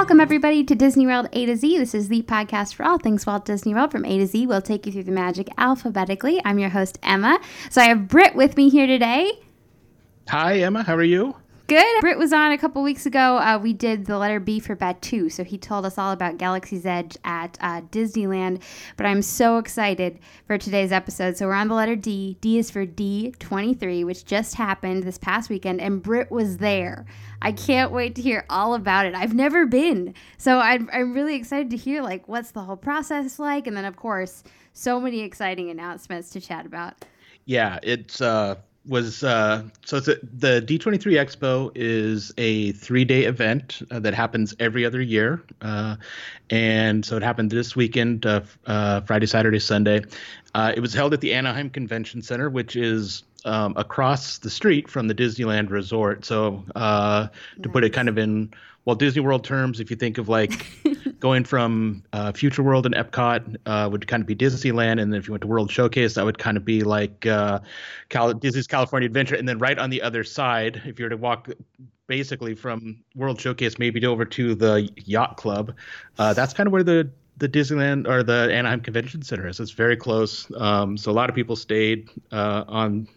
Welcome, everybody, to Disney World A to Z. This is the podcast for all things Walt Disney World from A to Z. We'll take you through the magic alphabetically. I'm your host, Emma. So I have Britt with me here today. Hi, Emma. How are you? Good. Britt was on a couple weeks ago. Uh, we did the letter B for Batuu, so he told us all about Galaxy's Edge at uh, Disneyland. But I'm so excited for today's episode. So we're on the letter D. D is for D23, which just happened this past weekend, and Britt was there. I can't wait to hear all about it. I've never been, so I'm, I'm really excited to hear like what's the whole process like, and then of course so many exciting announcements to chat about. Yeah, it's uh was uh, so a, the D23 Expo is a three day event uh, that happens every other year, uh, and so it happened this weekend, uh, uh, Friday, Saturday, Sunday. Uh, it was held at the Anaheim Convention Center, which is um, across the street from the Disneyland Resort. So to nice. put it kind of in Walt Disney World terms, if you think of like going from uh, Future World and Epcot uh, would kind of be Disneyland, and then if you went to World Showcase, that would kind of be like uh, Cal- Disney's California Adventure, and then right on the other side, if you were to walk basically from World Showcase maybe over to the Yacht Club, uh, that's kind of where the the Disneyland or the Anaheim Convention Center is. It's very close. Um, so a lot of people stayed uh, on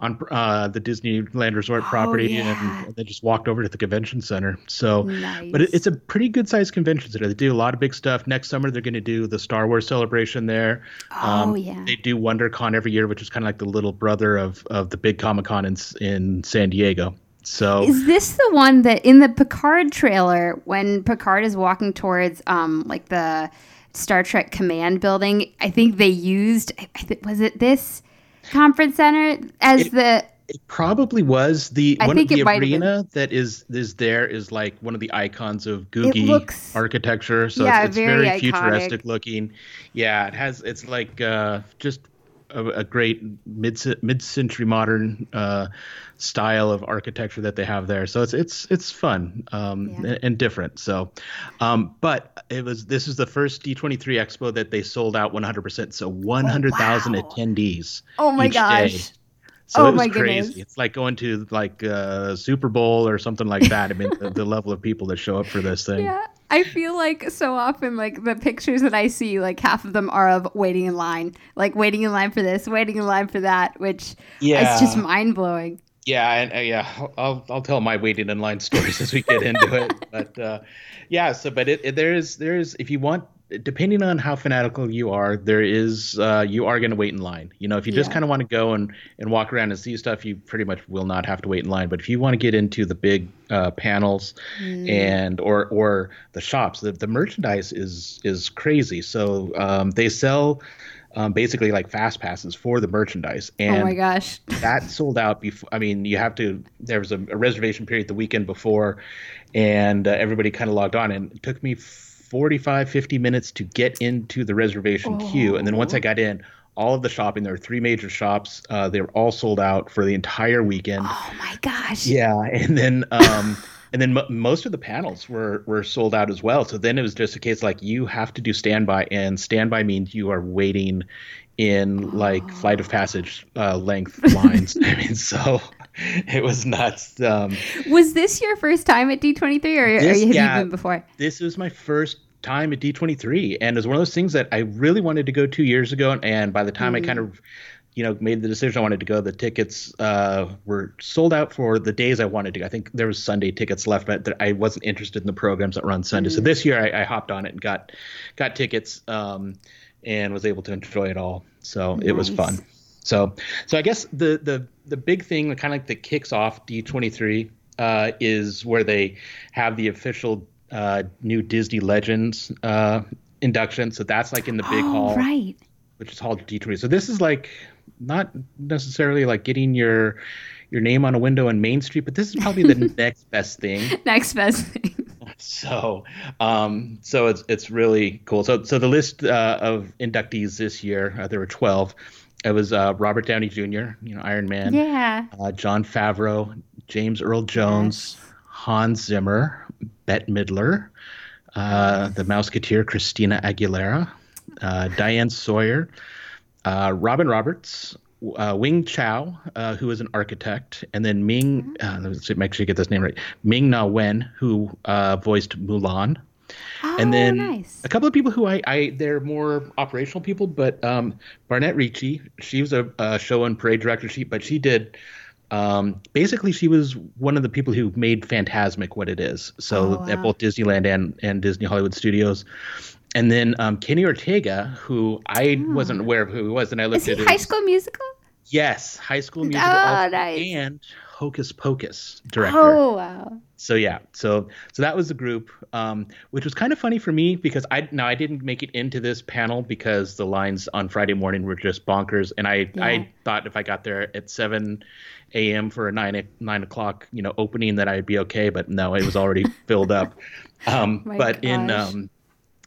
on uh, the Disneyland Resort oh, property yeah. and, they just walked over to the convention center. So, nice. but it, it's a pretty good sized convention center. They do a lot of big stuff. Next summer, they're going to do the Star Wars celebration there. Oh, um, yeah. They do WonderCon every year, which is kind of like the little brother of, of the big Comic Con in, in San Diego. So is this the one that in the Picard trailer when Picard is walking towards um like the Star Trek command building, I think they used was it this conference center as it, the it probably was the I one of the arena that is is there is like one of the icons of Googie looks, architecture. So yeah, it's, it's very, very futuristic looking. Yeah, it has it's like uh, just a, a great mid mid century modern uh, style of architecture that they have there. So it's it's it's fun um, yeah. and, and, different. So, um, but it was this is the first D23 Expo that they sold out 100%. So 100,000 oh, wow. attendees. Oh my gosh. Day. So oh it was crazy. Goodness. It's like going to like uh, Super Bowl or something like that. I mean, the, the, level of people that show up for this thing. Yeah, I feel like so often, like the pictures that I see, like half of them are of waiting in line, like waiting in line for this, waiting in line for that, which yeah. is just mind blowing. Yeah, and uh, yeah, I'll I'll tell my waiting in line stories as we get into it. But uh, yeah, so but it, it there is there is if you want depending on how fanatical you are, there is uh, you are going to wait in line. You know, if you just kind of want to go and, and walk around and see stuff, you pretty much will not have to wait in line. But if you want to get into the big uh, panels mm. and or or the shops, the, the merchandise is is crazy. So um, they sell. Um, basically like fast passes for the merchandise. And oh my gosh. that sold out before. I mean, you have to, there was a, a reservation period the weekend before, and uh, everybody kind of logged on. And it took me 45, 50 minutes to get into the reservation oh. queue. And then once I got in, all of the shopping, there were three major shops. Uh, they were all sold out for the entire weekend. Oh my gosh. Yeah. And then, um, and then m- most of the panels were, were sold out as well. So then it was just a case like you have to do standby, and standby means you are waiting in like oh. flight of passage uh, length lines. I mean, so it was nuts. Um, was this your first time at D23 or, this, or have yeah, you been before? This was my first time at D23 and it was one of those things that I really wanted to go 2 years ago and by the time mm. I kind of you know made the decision I wanted to go the tickets uh, were sold out for the days I wanted to go. I think there was Sunday tickets left but I wasn't interested in the programs that run Sunday. Mm. So this year I, I, hopped on it and got got tickets um, and was able to enjoy it all. So nice. it was fun. So, so I guess the the the big thing, that kind of like that kicks off D23, uh, is where they have the official uh, new Disney Legends uh, induction. So that's like in the big oh, hall, right? Which is called D23. So this is like not necessarily like getting your your name on a window in Main Street, but this is probably the next best thing. Next best thing. So, um, so it's it's really cool. So, so the list uh, of inductees this year, uh, there were twelve it was uh, Robert Downey Jr., you know, Iron Man. Yeah. Uh, Jon Favreau, James Earl Jones, yes. Hans Zimmer, Bette Midler, uh, the Mouseketeer Christina Aguilera, uh, Diane Sawyer, uh, Robin Roberts, uh, Wing Chao, uh, who is an architect, and then Ming. Uh, let's see, make sure you get this name right. Ming Na Wen, who uh, voiced Mulan. Oh, and then nice. a couple of people who I, I they're more operational people, but um, Barnette Ricci, she was a, a show and parade director, she but she did um, basically she was one of the people who made Fantasmic what it is. So Oh, wow. at both Disneyland and and Disney Hollywood Studios. And then um, Kenny Ortega, who I wasn't aware of who he was, and I looked he at his High School Musical? yes, High School Musical, Oh, nice. and Hocus Pocus director Oh wow. So yeah. So so that was the group um, which was kind of funny for me because i now i didn't make it into this panel because the lines on friday morning were just bonkers. And i Yeah. i thought if i got there at 7 a.m for a 9 o- 9 o'clock you know opening that i'd be okay. But no it was already filled up. Um, but in um,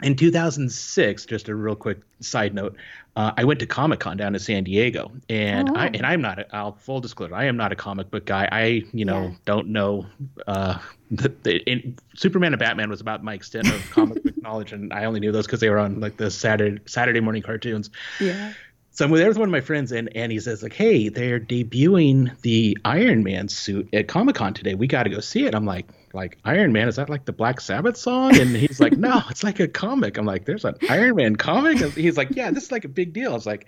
in 2006 just a real quick side note uh, I went to Comic Con down in San Diego, and Oh. I and I'm not. A, I'll full disclosure. I am not a comic book guy. I you know Yeah. don't know. Uh, the, the, in, Superman and Batman was about my extent of comic book knowledge, and I only knew those because they were on like the Saturday Saturday morning cartoons. Yeah. So I'm there with one of my friends, and, and he says like, "Hey, they're debuting the Iron Man suit at Comic Con today. We got to go see it." I'm like, "Like Iron Man? Is that like the Black Sabbath song?" And he's like, "No, it's like a comic." I'm like, "There's an Iron Man comic?" And he's like, "Yeah, this is like a big deal." I was like,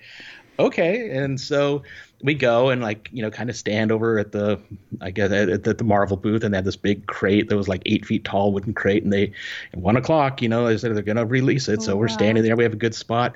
"Okay." And so we go and like you know kind of stand over at the I guess at the, the Marvel booth, and they had this big crate that was like eight feet tall wooden crate, and they at one o'clock, you know, they said they're gonna release it, oh, so Oh, we're wow. standing there. We have a good spot.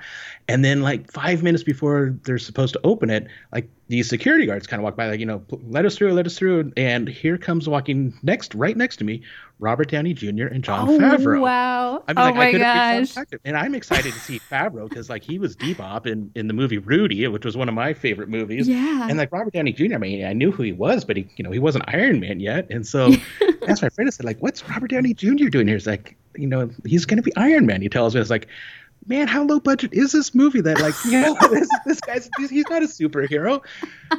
And then like five minutes before they're supposed to open it, like these security guards kind of walk by, like, you know, let us through, let us through. And here comes walking next, right next to me, Robert Downey Jr. and Jon Oh Favreau. wow. I mean, oh like, my could've reached out and gosh. to. And I'm excited to see Favreau because like he was Bebop in, in the movie Rudy, which was one of my favorite movies. Yeah. And like Robert Downey Jr., I mean, I knew who he was, but he, you know, he wasn't Iron Man yet. And so that's my friend. I said, like, what's Robert Downey Jr. doing here? He's like, you know, he's going to be Iron Man. He tells me, it's like, man, how low budget is this movie that like, yeah, this, this guy's, he's, not a superhero.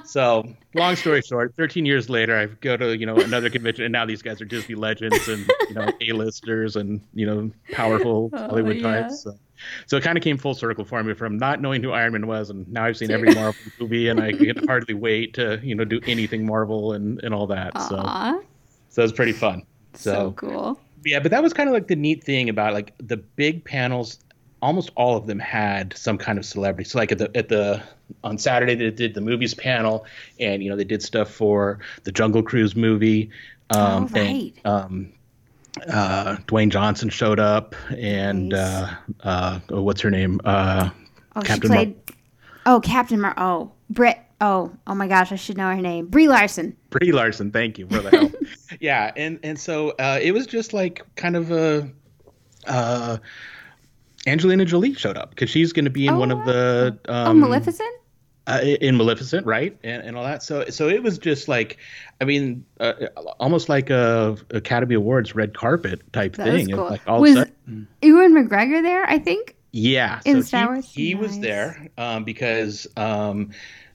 So long story short, 13 years later, I go to, you know, another convention and now these guys are Disney legends and, you know, A-listers and, you know, powerful Oh, Hollywood yeah. types. So. So it kind of came full circle for me from not knowing who Iron Man was, and now I've seen every Marvel movie, and I can hardly wait to you know do anything Marvel and, and all that. So Aw, so it's pretty fun. so So cool. yeah, but that was kind of like the neat thing about like the big panels. Almost all of them had some kind of celebrity. So like at the at the on Saturday they did the movies panel, and you know they did stuff for the Jungle Cruise movie. Um, Oh, right. and, um, uh, Dwayne Johnson showed up, and Nice. uh, uh, oh, what's her name? Uh, Oh, Captain she Mar- played. oh, Captain Mar. Oh, Britt. Oh, oh my gosh, I should know her name. Brie Larson. Brie Larson, thank you for the help. yeah, and and so uh, it was just like kind of a. Uh, Angelina Jolie showed up because she's going to be in Oh, one of the oh, um, Maleficent. uh, in Maleficent, right, and, and all that. So so it was just like, I mean, uh, almost like a Academy Awards red carpet type That thing. Cool. Like all Was sudden, Ewan McGregor there? I think. yeah, in so Star he, Wars? he was Nice. there um, because um,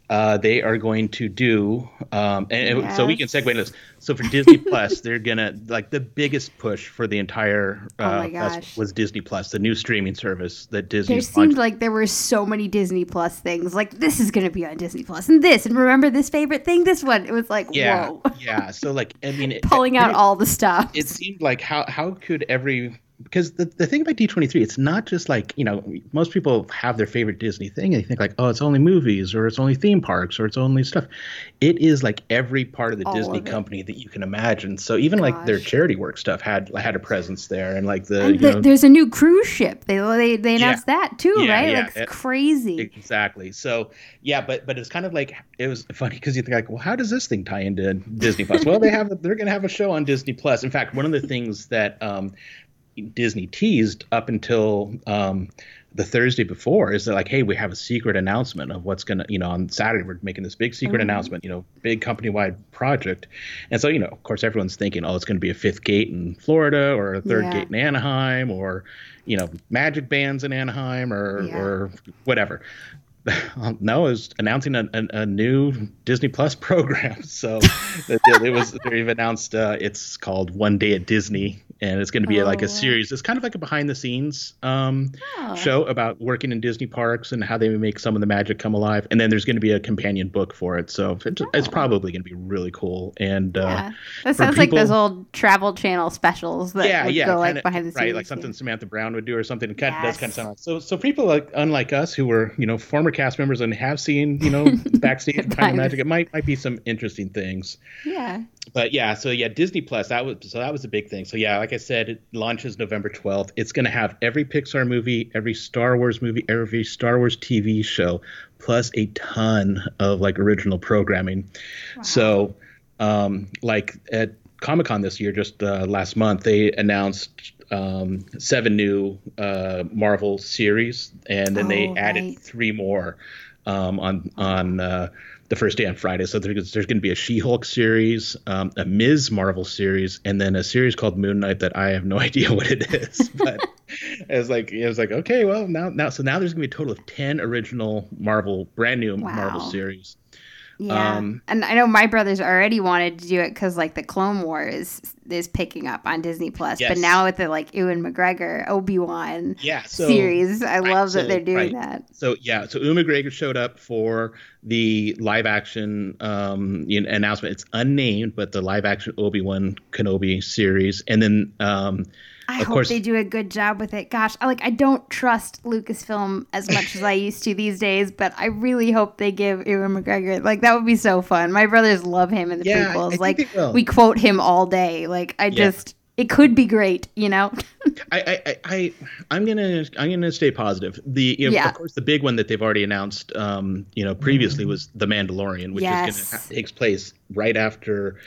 uh, they are going to do, um, and and so we can segue into this. So for Disney Plus, they're gonna like the biggest push for the entire uh, Oh my gosh. was Disney Plus, the new streaming service that Disney There seemed like there were so many Disney Plus things. Like this is going to be on Disney Plus, and this, and remember this favorite thing, this one. It was like yeah, whoa, yeah. So like, I mean, it- pulling out it- all the stuff. it seemed like how how could every because the, the thing about D23 it's not just like you know most people have their favorite Disney thing and they think like oh it's only movies or it's only theme parks or it's only stuff it is like every part of the All Disney of company that you can imagine so even like their charity work stuff had had a presence there and like the And you th- know there's a new cruise ship. They they, they Yeah. announced that too, Yeah, right? yeah. Like it's It- crazy. Exactly. So yeah, but but it's kind of like it was funny because you think like, well, how does this thing tie into Disney Plus? well, they have they're going to have a show on Disney Plus. In fact, one of the things that um, Disney teased up until um, the Thursday before is that like, hey, we have a secret announcement of what's gonna, you know, on Saturday we're making this big secret Mhm. announcement, you know, big company wide project, and so you know, of course, everyone's thinking, oh, it's going to be a fifth gate in Florida or a third Yeah. gate in Anaheim or you know, magic bands in Anaheim or Yeah. or whatever no, is announcing a, a, a, new Disney Plus program. So it was they've announced uh, it's called One Day at Disney, and it's going to be oh, like a oh, series. It's kind of like a behind the scenes um, oh. show about working in Disney parks and how they make some of the magic come alive. And then there's going to be a companion book for it, so it's, oh. it's probably going to be really cool. And uh, yeah. uh, that sounds people, like those old Travel Channel specials that yeah, yeah, go like behind the scenes, right? Like something Samantha Brown would do or something. It kind yes. of does kind of sound like so. So people like unlike us who were you know former cast members and have seen you know backstage behind the magic, it might might be some interesting things. Yeah but yeah, so yeah, Disney Plus that was so that was a big thing. So yeah, like I said, it launches November 12th. It's going to have every Pixar movie, every Star Wars movie, every Star Wars TV show, plus a ton of like original programming. Wow. So, um, like at Comic Con this year, just uh, last month, they announced um, seven new uh, Marvel series, and then oh, they added right. three more um, on on. Uh, the first day on Friday. So there's, there's going to be a She-Hulk series, um, a Ms. Marvel series, and then a series called Moon Knight that I have no idea what it is. But it's like it was like okay, well now now so now there's going to be a total of ten original Marvel, brand new wow. Marvel series. Yeah, um, and I know my brothers already wanted to do it because like the Clone Wars is picking up on Disney Plus, yes. but now with the like Ewan McGregor Obi Wan yeah, so, series, I right, love so, that they're doing right. that. So yeah, so Ewan McGregor showed up for the live action um, you know, announcement. It's unnamed, but the live action Obi Wan Kenobi series, and then um, I of hope course, they do a good job with it. Gosh, I, like I don't trust Lucasfilm as much as I used to these days, but I really hope they give Ewan McGregor like that would be so fun. My brothers love him in the yeah, prequels. Like we quote him all day. Like I yeah. just it could be great, you know. I, I, I, I'm gonna, I'm gonna stay positive. The, you know, yeah. of course, the big one that they've already announced, um, you know, previously mm. was the Mandalorian, which yes. is gonna ha- takes place right after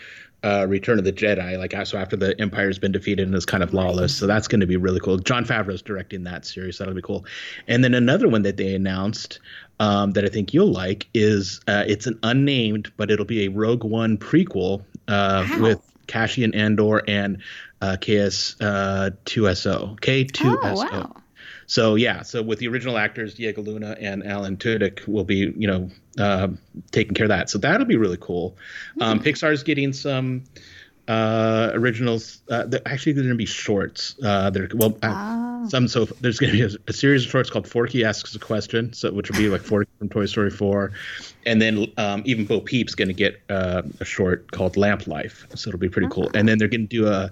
uh, Return of the Jedi, like so after the Empire's been defeated and is kind of lawless. So that's going to be really cool. Jon Favreau's directing that series. That'll be cool. And then another one that they announced um, that I think you'll like is uh, it's an unnamed, but it'll be a Rogue One prequel uh, wow. with Cassian Andor and uh, KS2SO. K2SO. Oh, wow. So yeah, so with the original actors Diego Luna and Alan Tudyk will be you know uh, taking care of that. So that'll be really cool. Um, mm. Pixar's getting some uh, originals. Uh, actually, they're going to be shorts. Uh, they're well, oh. some. So there's going to be a, a, series of shorts called Forky asks a question, so which will be like Forky from Toy Story 4, and then um, even Bo Peep's going to get uh, a short called Lamp Life, so it'll be pretty cool. And then they're going to do a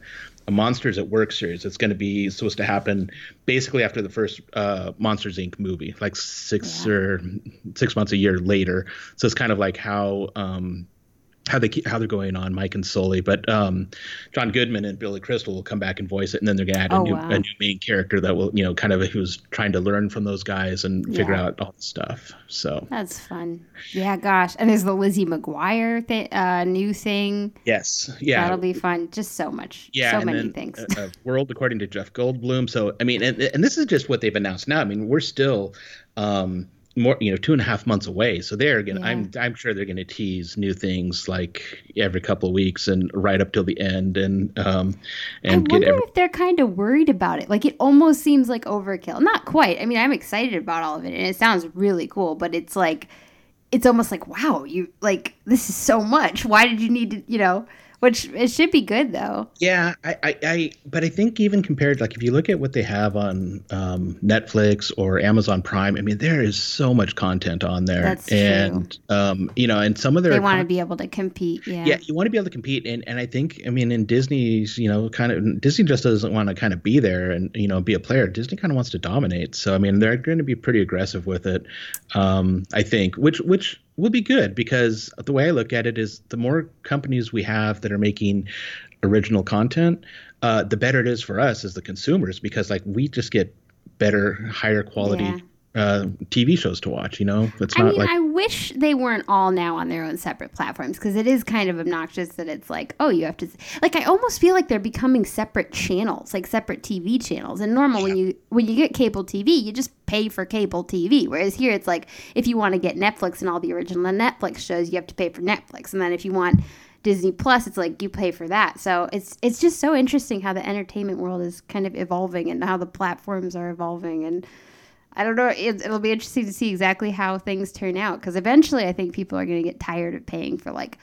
a Monsters at Work series. It's going to be supposed to happen basically after the first uh, Monsters Inc. movie, like six yeah. or six months a year later. So it's kind of like how um, how they how they're going on Mike and Sully, but um, John Goodman and Billy Crystal will come back and voice it, and then they're gonna add oh, a new wow. a new main character that will you know kind of who's trying to learn from those guys and figure out all the stuff. So that's fun. Yeah, gosh, and there's the Lizzie McGuire th- uh, new thing. Yes, yeah, that'll be fun. Just so much. Yeah, so many then, things. uh, World according to Jeff Goldblum. So I mean, and and this is just what they've announced now. I mean, we're still. Um, more you know two and a half months away. So they're gonna yeah. i'm i'm sure they're gonna tease new things like every couple of weeks and right up till the end and um and I wonder every- if they're kind of worried about it. Like it almost seems like overkill. Not quite. I mean i'm excited about all of it and it sounds really cool but it's like it's almost like wow you like this is so much. Why did you need to you know which it should be good though. Yeah, I, I, I, but I think even compared, like if you look at what they have on um, Netflix or Amazon Prime, I mean there is so much content on there, That's and true. um, you know, and some of their they want to be able to compete. Yeah, yeah, you want to be able to compete, and and I think I mean in Disney's, you know, kind of Disney just doesn't want to kind of be there and you know be a player. Disney kind of wants to dominate, so I mean they're going to be pretty aggressive with it. Um, I think, which which will be good because the way I look at it is the more companies we have that are making original content, uh, the better it is for us as the consumers because like we just get better, higher quality yeah uh, TV shows to watch. You know, it's not I mean, like I wish they weren't all now on their own separate platforms because it is kind of obnoxious that it's like, oh, you have to like. I almost feel like they're becoming separate channels, like separate TV channels. And normal yeah. when you when you get cable TV, you just pay for cable TV. Whereas here, it's like if you want to get Netflix and all the original Netflix shows, you have to pay for Netflix, and then if you want Disney Plus, it's like you pay for that. So it's it's just so interesting how the entertainment world is kind of evolving and how the platforms are evolving and I don't know. It, it'll be interesting to see exactly how things turn out because eventually, I think people are going to get tired of paying for like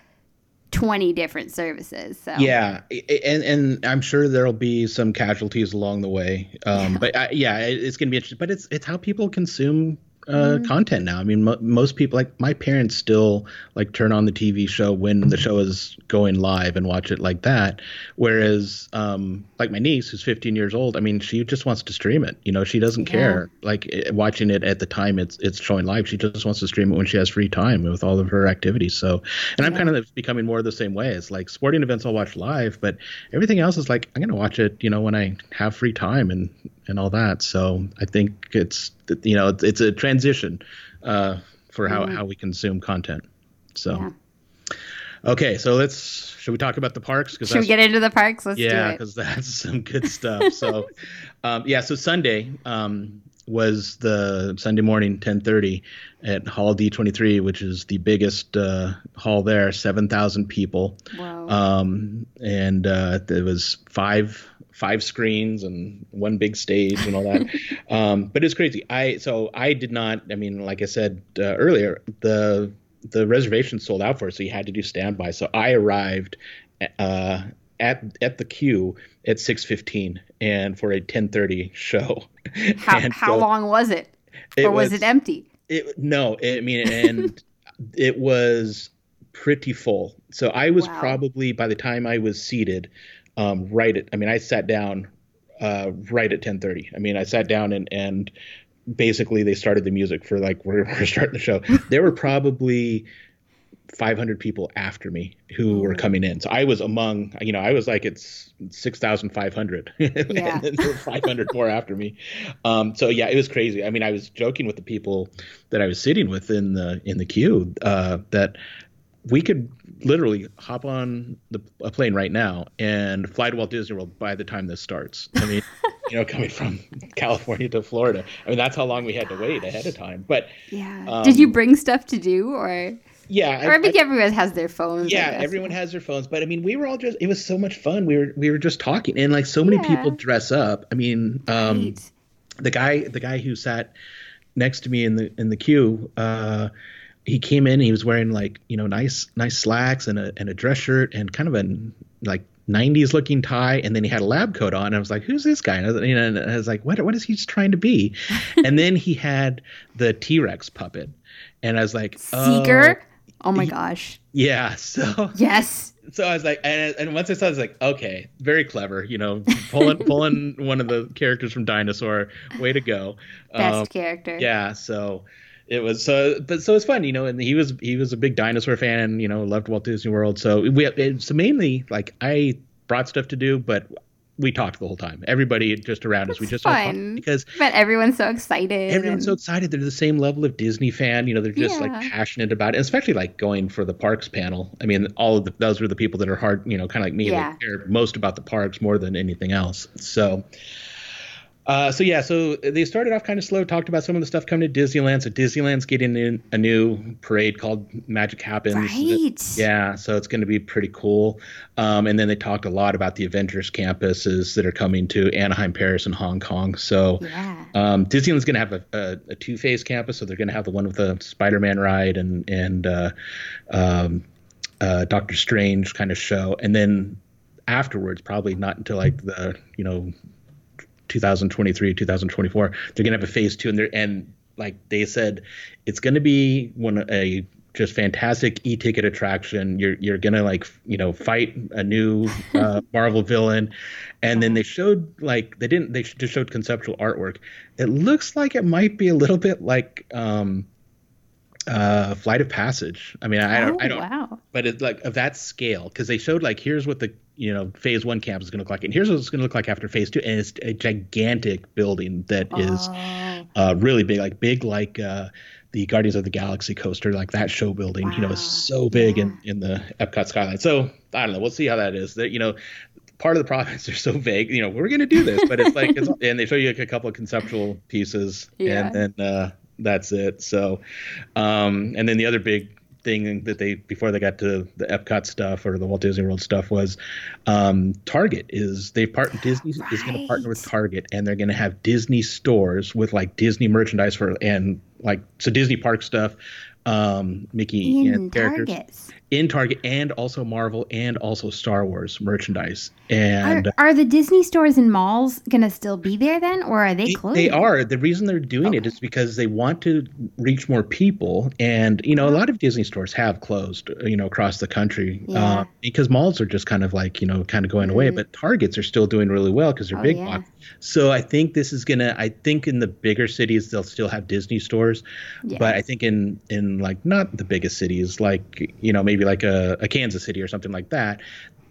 20 different services. So yeah, and and I'm sure there'll be some casualties along the way. Um, yeah. But I, yeah, it's going to be interesting. But it's it's how people consume uh, mm-hmm. content now. I mean, most people like my parents still like turn on the TV show when the show is going live and watch it like that. Whereas, um, like my niece who's 15 years old, I mean, she just wants to stream it. You know, she doesn't yeah. care like it, watching it at the time it's it's showing live. She just wants to stream it when she has free time with all of her activities. So, and yeah. I'm kind of becoming more the same way. It's like sporting events I'll watch live, but everything else is like I'm gonna watch it. You know, when I have free time and and all that. So I think it's you know it's, it's a transition uh, for how, mm. how we consume content. So. Yeah. Okay, so let's should we talk about the parks? Because should we get into the parks? Let's yeah, because that's some good stuff. so, um, yeah, so Sunday um, was the Sunday morning, ten thirty, at Hall D twenty three, which is the biggest uh, hall there, seven thousand people. Wow. Um, and uh, there was five five screens and one big stage and all that. um, but it's crazy. I so I did not. I mean, like I said uh, earlier, the the reservation sold out for us, so you had to do standby. So I arrived uh, at at the queue at six fifteen and for a ten thirty show. How how so long was it? it or was, was, it empty? It no. I mean, and it was pretty full. So I was wow. probably by the time I was seated, um, right at. I mean, I sat down uh, right at 10:30. I mean, I sat down and and basically they started the music for like we're, we're starting the show. There were probably 500 people after me who were coming in. So I was among, you know, I was like it's 6,500, yeah. and then there were 500 more after me. Um, so yeah, it was crazy. I mean, I was joking with the people that I was sitting with in the in the queue uh, that we could literally hop on the, a plane right now and fly to Walt Disney World by the time this starts. I mean, you know, coming from California to Florida. I mean, that's how long we had to wait ahead of time. But yeah, um, did you bring stuff to do or? Yeah, or I, I think I, everyone has their phones. Yeah, everyone has their phones. But I mean, we were all just—it was so much fun. We were we were just talking, and like so many yeah. people dress up. I mean, um, right. the guy the guy who sat next to me in the in the queue. Uh, he came in he was wearing like you know nice nice slacks and a and a dress shirt and kind of a like 90s looking tie. And then he had a lab coat on. And I was like who's this guy? And I was, you know, and I was like what what is he trying to be? And then he had the T-Rex puppet. And I was like Seeker oh, oh my he, gosh. Yeah so yes. So I was like, and, and once I saw, it, I was like, okay, very clever, you know, pulling pulling one of the characters from Dinosaur, way to go, best um, character, yeah. So it was so but so it's fun you know and he was he was a big dinosaur fan and you know loved walt disney world. So we it's so mainly like i brought stuff to do but we talked the whole time. Everybody just around us we just fun. because but everyone's so excited everyone's and... so excited. They're the same level of disney fan you know they're just yeah. like passionate about it especially like going for the parks panel. I mean all of the, those are the people that are hard you know kind of like me yeah. that care most about the parks more than anything else. So uh, so yeah, so they started off kind of slow. Talked about some of the stuff coming to Disneyland. So Disneyland's getting in a new parade called Magic Happens. Right. Yeah, so it's going to be pretty cool. Um, and then they talked a lot about the Avengers campuses that are coming to Anaheim, Paris, and Hong Kong. So yeah. um, Disneyland's going to have a, a, a two phase campus. So they're going to have the one with the Spider Man ride and and uh, um, uh, Doctor Strange kind of show, and then afterwards, probably not until like the you know 2023, 2024. They're gonna have a phase two, and they're and like they said, it's gonna be one a just fantastic e-ticket attraction. You're you're gonna like you know fight a new uh, Marvel villain, and then they showed like they didn't they just showed conceptual artwork. It looks like it might be a little bit like um, uh, Flight of Passage. I mean, I, oh, don't, I don't, wow. but it's like of that scale because they showed like here's what the you know phase one campus is going to look like and here's what it's going to look like after phase two and it's a gigantic building that is oh. uh, really big like big like uh, the guardians of the galaxy coaster like that show building wow. you know is so big yeah. in, in the epcot skyline so i don't know we'll see how that is that you know part of the problem is they're so vague you know we're going to do this but it's like it's, and they show you like a couple of conceptual pieces yeah. and then uh, that's it so um, and then the other big thing that they before they got to the Epcot stuff or the Walt Disney World stuff was um, Target is they part Disney right. is going to partner with Target and they're going to have Disney stores with like Disney merchandise for and like so Disney park stuff um, Mickey in characters Targets. In Target and also Marvel and also Star Wars merchandise. And are, are the Disney stores and malls gonna still be there then, or are they closed? They are. The reason they're doing okay. it is because they want to reach more people, and you know a lot of Disney stores have closed, you know, across the country yeah. uh, because malls are just kind of like you know kind of going mm. away, but Targets are still doing really well because they're oh, big yeah. box. So I think this is gonna. I think in the bigger cities they'll still have Disney stores, yes. but I think in in like not the biggest cities, like you know maybe like a, a Kansas City or something like that,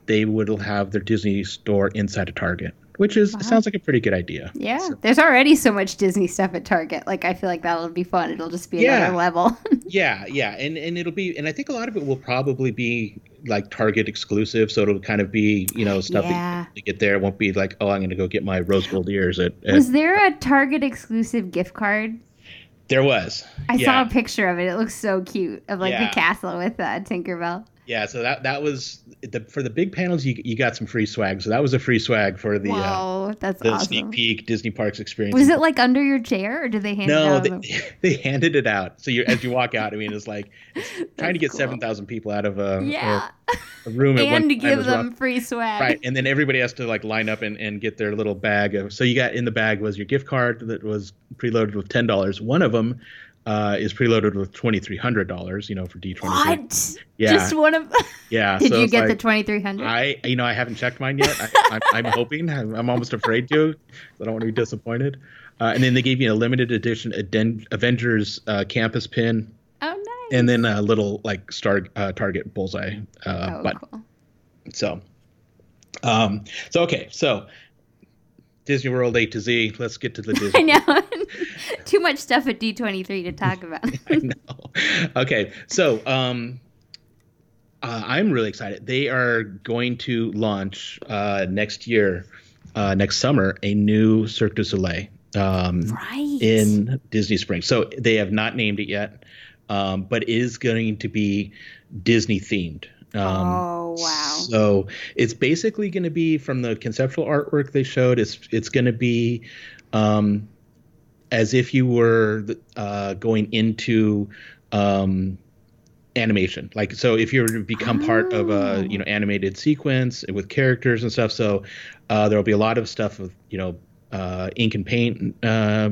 they would have their Disney store inside a Target which is wow. sounds like a pretty good idea. Yeah, so. there's already so much Disney stuff at Target. Like I feel like that'll be fun. It'll just be yeah. another level. yeah, yeah, and and it'll be, and I think a lot of it will probably be like Target exclusive. So it'll kind of be you know stuff yeah. that you get there. It won't be like oh I'm going to go get my rose gold ears at, at. Was there a Target exclusive gift card? There was. I yeah. saw a picture of it. It looks so cute of like yeah. the castle with uh, Tinkerbell. Yeah, so that that was the, for the big panels. You you got some free swag. So that was a free swag for the uh, that's the awesome. sneak peek Disney Parks experience. Was it like under your chair, or did they hand no, it out? No, they, they handed it out. So you as you walk out, I mean, it's like it's trying to get cool. seven thousand people out of a, yeah. a, a room and to give them rough. free swag. Right, and then everybody has to like line up and, and get their little bag of. So you got in the bag was your gift card that was preloaded with ten dollars. One of them uh, is preloaded with twenty three hundred dollars. You know, for D twenty. What? Yeah. Just one of. yeah. Did so you get like, the twenty three hundred? I, you know, I haven't checked mine yet. I, am hoping. I'm, I'm, almost afraid to. I don't want to be disappointed. Uh, and then they gave you a limited edition Aden- Avengers uh, campus pin. Oh, nice. And then a little like star uh, target bullseye uh, oh, button. Cool. So, um, so okay, so Disney World A to Z. Let's get to the Disney. I know. Too much stuff at D23 to talk about. I know. Okay, so um, uh, I'm really excited. They are going to launch uh, next year, uh, next summer, a new Cirque du Soleil um, right. in Disney Springs. So they have not named it yet, um, but it is going to be Disney themed. Um, oh wow! So it's basically going to be from the conceptual artwork they showed. It's it's going to be um, as if you were uh, going into um, animation. Like so, if you were to become oh. part of a you know animated sequence with characters and stuff. So uh, there will be a lot of stuff with you know uh, ink and paint. Uh,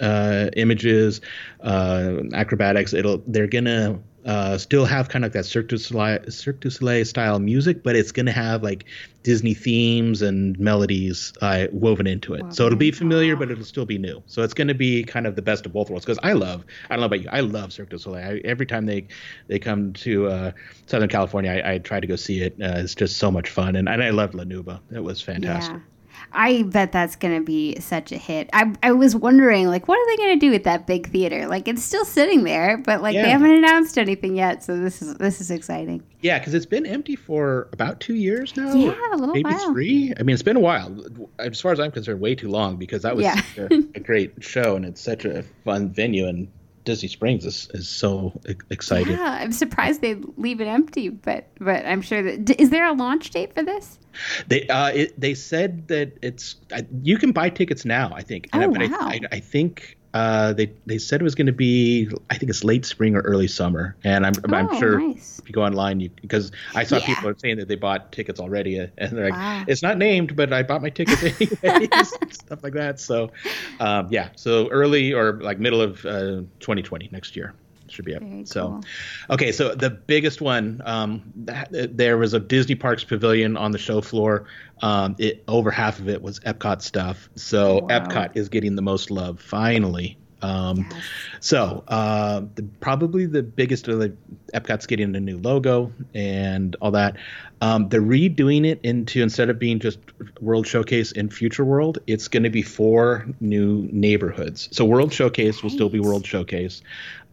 uh, images, uh, acrobatics. It'll they're gonna uh, still have kind of like that Cirque du, Soleil, Cirque du Soleil style music, but it's going to have like Disney themes and melodies uh, woven into it. Wow. So it'll be familiar, but it'll still be new. So it's going to be kind of the best of both worlds. Because I love, I don't know about you, I love Cirque du Soleil. I, every time they they come to uh, Southern California, I, I, try to go see it. Uh, it's just so much fun, and, and I love La Nouba. It was fantastic. Yeah. I bet that's going to be such a hit. I, I was wondering, like, what are they going to do with that big theater? Like, it's still sitting there, but like yeah. they haven't announced anything yet. So this is this is exciting. Yeah, because it's been empty for about two years now. Yeah, a little maybe while. three. I mean, it's been a while. As far as I'm concerned, way too long because that was yeah. a, a great show and it's such a fun venue and Disney Springs is, is so exciting. Yeah, I'm surprised they leave it empty, but but I'm sure that is there a launch date for this? They uh it, they said that it's you can buy tickets now. I think. Oh, wow. I, I, I think uh, they they said it was going to be I think it's late spring or early summer, and I'm oh, I'm sure nice. if you go online you because I saw yeah. people saying that they bought tickets already, uh, and they're like wow. it's not named, but I bought my tickets anyways, stuff like that. So um, yeah, so early or like middle of uh, 2020 next year should be up. Very so, cool. okay, so the biggest one, um, that, there was a Disney Parks pavilion on the show floor. Um, it over half of it was Epcot stuff. So Wow. Epcot is getting the most love finally. Um, Yes. so uh, the, probably the biggest of the Epcot's getting a new logo and all that. Um, they're redoing it into instead of being just World Showcase in Future World, it's going to be four new neighborhoods. So World Showcase will still be World Showcase,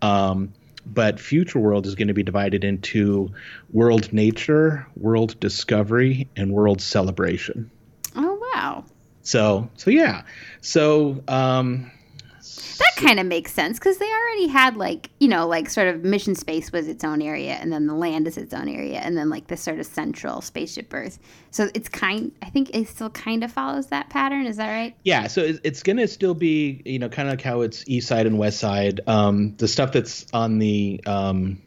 um, but Future World is going to be divided into World Nature, World Discovery, and World Celebration. Oh wow. So so yeah. So um That kind of makes sense because they already had like you know like sort of mission space was its own area, and then the land is its own area, and then like this sort of central spaceship Earth. So it's kind. I think it still kind of follows that pattern. Is that right? Yeah. So it's gonna still be you know kind of like how it's East Side and West Side. Um, the stuff that's on the um,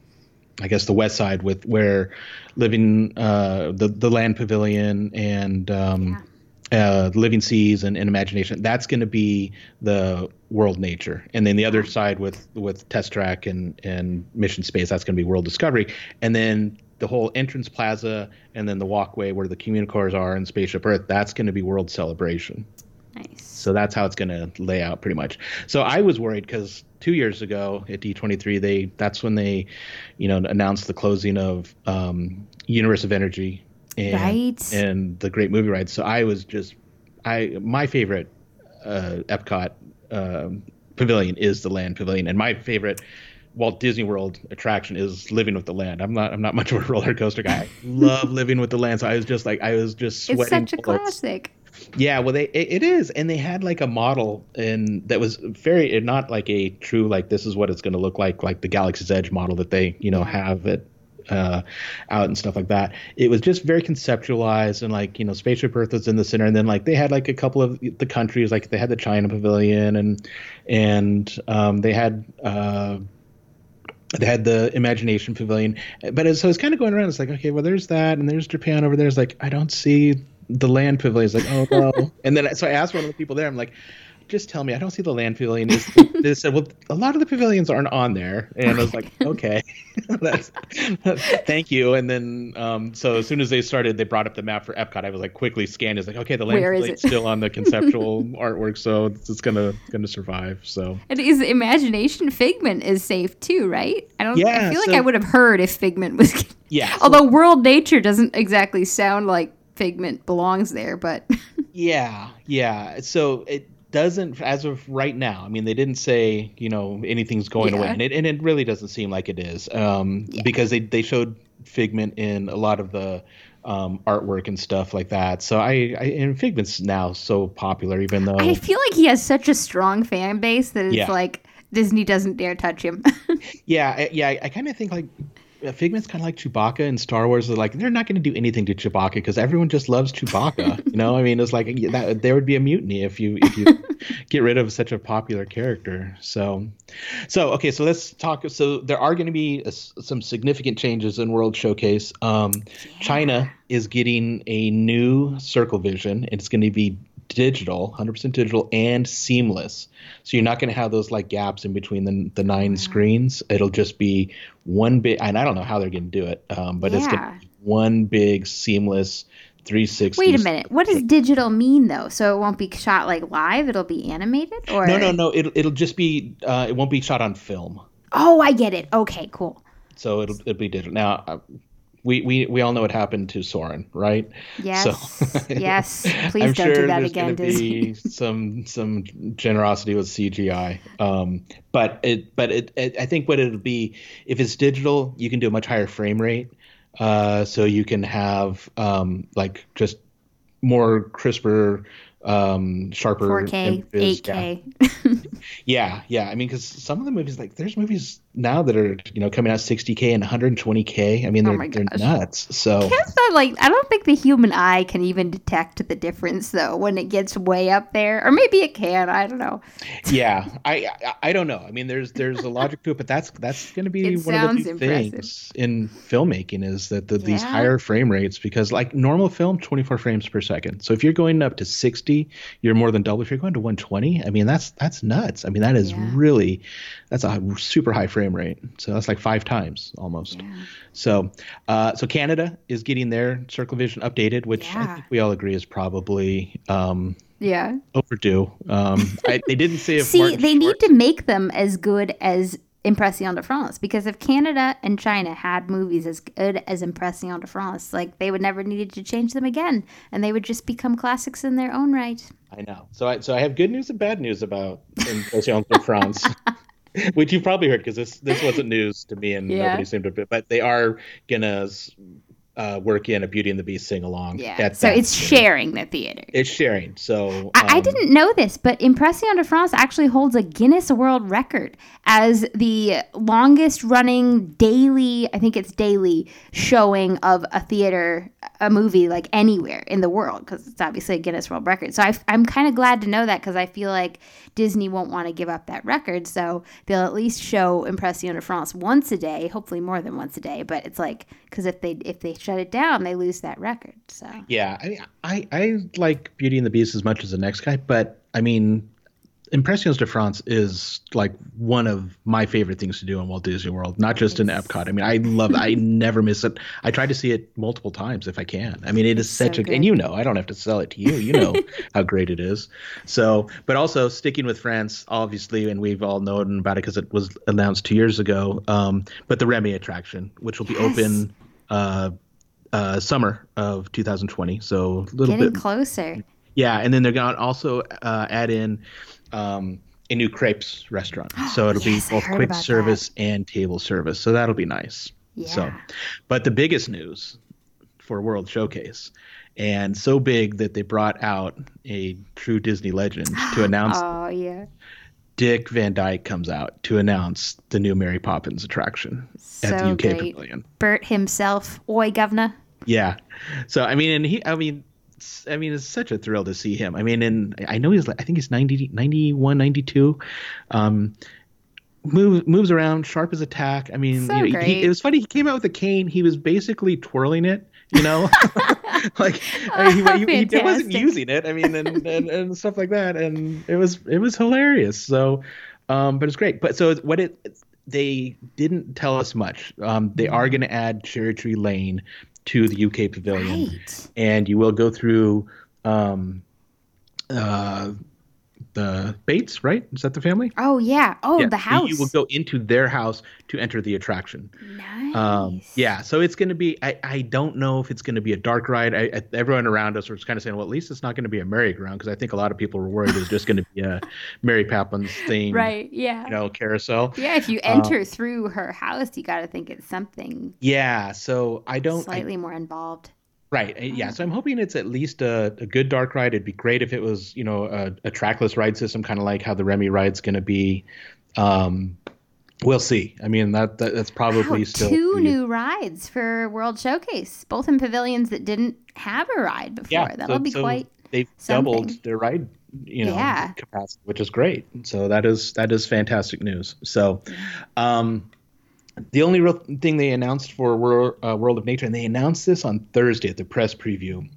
I guess the west side with where living uh, the the land pavilion and um, yeah uh, living seas and, and imagination that's going to be the world nature. And then the other side with with test track and and mission space that's going to be world discovery. And then the whole entrance plaza and then the walkway where the CommuniCores are and spaceship earth that's going to be world celebration. Nice. So that's how it's going to lay out pretty much. So i was worried because two years ago at d23 they that's when they you know announced the closing of um, universe of energy and, right. and the great movie rides. So I was just, I my favorite uh, Epcot um, pavilion is the Land Pavilion, and my favorite Walt Disney World attraction is Living with the Land. I'm not I'm not much of a roller coaster guy. I love Living with the Land, so I was just like I was just sweating. It's such a bullets. classic. Yeah, well, they it, it is, and they had like a model, and that was very not like a true like this is what it's going to look like, like the Galaxy's Edge model that they you know have at uh, out and stuff like that. It was just very conceptualized and like you know spaceship Earth was in the center, and then like they had like a couple of the countries, like they had the China Pavilion and and um, they had. Uh, they had the imagination pavilion but as so it's kind of going around it's like okay well there's that and there's japan over there it's like i don't see the land pavilion it's like oh no and then so i asked one of the people there i'm like just tell me. I don't see the land pavilion. Is they said, well, a lot of the pavilions aren't on there, and I was like, okay, that's thank you. And then, um, so as soon as they started, they brought up the map for Epcot. I was like, quickly scanned. It's like, okay, the land Where pavilion's still on the conceptual artwork, so it's gonna gonna survive. So and is Imagination Figment is safe too, right? I don't. Yeah, I feel so, like I would have heard if Figment was. Yeah. Although so, World Nature doesn't exactly sound like Figment belongs there, but. yeah, yeah. So it doesn't as of right now i mean they didn't say you know anything's going yeah. away and it, and it really doesn't seem like it is um, yeah. because they, they showed figment in a lot of the um, artwork and stuff like that so I, I and figment's now so popular even though i feel like he has such a strong fan base that it's yeah. like disney doesn't dare touch him yeah yeah i, I kind of think like Figment's kind of like Chewbacca in Star Wars. They're like they're not going to do anything to Chewbacca because everyone just loves Chewbacca. you know, I mean, it's like that, there would be a mutiny if you if you get rid of such a popular character. So, so okay, so let's talk. So there are going to be a, some significant changes in World Showcase. Um, yeah. China is getting a new Circle Vision. It's going to be digital, 100% digital, and seamless. So you're not going to have those like gaps in between the, the nine mm-hmm. screens. It'll just be one big, and I don't know how they're going to do it, um, but yeah. it's going to be one big seamless 360. Wait a minute. What does digital mean though? So it won't be shot like live. It'll be animated, or no, no, no. It'll it'll just be. Uh, it won't be shot on film. Oh, I get it. Okay, cool. So it'll it'll be digital. Now, uh, we, we, we all know what happened to Soarin', right? Yes. So, yes. Please I'm don't sure do that there's again, Disney. Be some some generosity with CGI. Um, but it but it, it, I think what it'll be if it's digital, you can do a much higher frame rate. Uh, so you can have um, like just more crisper um, sharper 4K, images. 8K. Yeah. yeah, yeah. I mean, because some of the movies, like, there's movies now that are you know coming out 60k and 120k. I mean, they're, oh they're nuts. So that, like, I don't think the human eye can even detect the difference though when it gets way up there, or maybe it can. I don't know. yeah, I, I, I don't know. I mean, there's there's a logic to it, but that's that's going to be it one of the things in filmmaking is that the, yeah. these higher frame rates because like normal film 24 frames per second. So if you're going up to 60, you're more than double. If you're going to 120, I mean that's that's nuts. I mean that is yeah. really that's a super high frame rate. So that's like five times almost. Yeah. So, uh, so Canada is getting their Circle Vision updated, which yeah. I think we all agree is probably um, yeah overdue. Um, I, they didn't say if see Martin they need to make them as good as Impression de France because if Canada and China had movies as good as Impression de France, like they would never need to change them again, and they would just become classics in their own right. I know. So I so I have good news and bad news about Impression de France. which you've probably heard because this this wasn't news to me and yeah. nobody seemed to. But they are gonna uh, work in a Beauty and the Beast sing along. Yeah. So it's theater. sharing the theater. It's sharing. So I, I, um, didn't know this, but Impression de France actually holds a Guinness World Record as the longest running daily. I think it's daily showing of a theater, a movie like anywhere in the world because it's obviously a Guinness World Record. So I, I'm kind of glad to know that because I feel like Disney won't want to give up that record, so they'll at least show Impression de France once a day, hopefully more than once a day. But it's like because if they if they shut it down, they lose that record. So yeah, I I, I like Beauty and the Beast as much as the next guy, but I mean Impressions de France is like one of my favorite things to do in Walt Disney World, not just in Epcot. I mean, I love it. I never miss it. I try to see it multiple times if I can. I mean, it is such so a, good. and you know, I don't have to sell it to you. You know how great it is. So, but also sticking with France, obviously, and we've all known about it because it was announced two years ago. Um, but the Remy attraction, which will be yes. open uh, uh, summer of 2020. So a little Getting bit closer. Yeah, and then they're going to also uh, add in um, a new crepes restaurant. So it'll yes, be both quick service that. and table service. So that'll be nice. Yeah. So, but the biggest news for World Showcase, and so big that they brought out a true Disney legend to announce. oh yeah. Dick Van Dyke comes out to announce the new Mary Poppins attraction so at the UK great. Pavilion. Bert himself, oi governor. Yeah. So I mean, and he, I mean, I mean, it's such a thrill to see him. I mean, and I know he's, like—I think he's 90, 91, 92. Um, moves moves around, sharp as a tack. I mean, so you know, he, it was funny. He came out with a cane. He was basically twirling it. You know, like I mean, he, he, he, wasn't using it. I mean, and, and, and stuff like that. And it was it was hilarious. So, um, but it's great. But so what it they didn't tell us much. Um, they are mm-hmm. going to add Cherry Tree Lane to the UK Pavilion, right. and you will go through um, uh, the Bates, right? Is that the family? Oh yeah. Oh, yeah. the house. You will go into their house to enter the attraction. Nice. Um, yeah. So it's going to be. I, I don't know if it's going to be a dark ride. I, I, everyone around us was kind of saying, well, at least it's not going to be a merry-go-round because I think a lot of people were worried it was just going to be a Mary Poppins thing. Right. Yeah. You know, carousel. Yeah. If you enter um, through her house, you got to think it's something. Yeah. So I don't. Slightly more involved. Right. Yeah. So I'm hoping it's at least a, a good dark ride. It'd be great if it was, you know, a, a trackless ride system, kind of like how the Remy ride's going to be. Um, we'll see. I mean, that, that that's probably wow, still two new rides for World Showcase, both in pavilions that didn't have a ride before. Yeah, That'll so, be so quite. They've something. doubled their ride, you know, yeah. capacity, which is great. So that is that is fantastic news. So, um, the only real thing they announced for World, uh, World of Nature, and they announced this on Thursday at the press preview,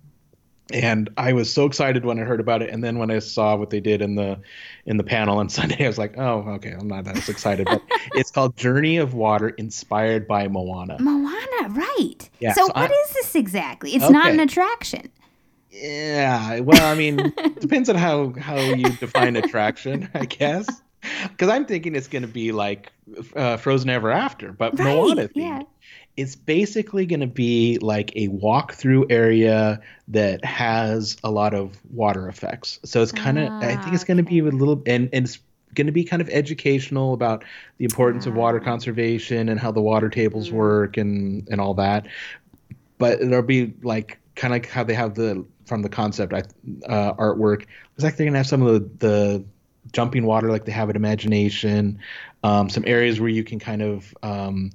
and I was so excited when I heard about it, and then when I saw what they did in the in the panel on Sunday, I was like, oh, okay, I'm not as excited. But it's called Journey of Water, inspired by Moana. Moana, right? Yeah. So, so what I, is this exactly? It's okay. not an attraction. Yeah. Well, I mean, depends on how how you define attraction, I guess. Because I'm thinking it's going to be like uh, Frozen Ever After, but right, Moana. Yeah. It's basically going to be like a walk-through area that has a lot of water effects. So it's kind of, ah, I think it's going to okay. be a little, and, and it's going to be kind of educational about the importance of water ah. conservation and how the water tables mm. work and and all that. But it'll be like kind of like how they have the from the concept uh, artwork. It's like they're gonna have some of the the jumping water like they have at Imagination, um, some areas where you can kind of um,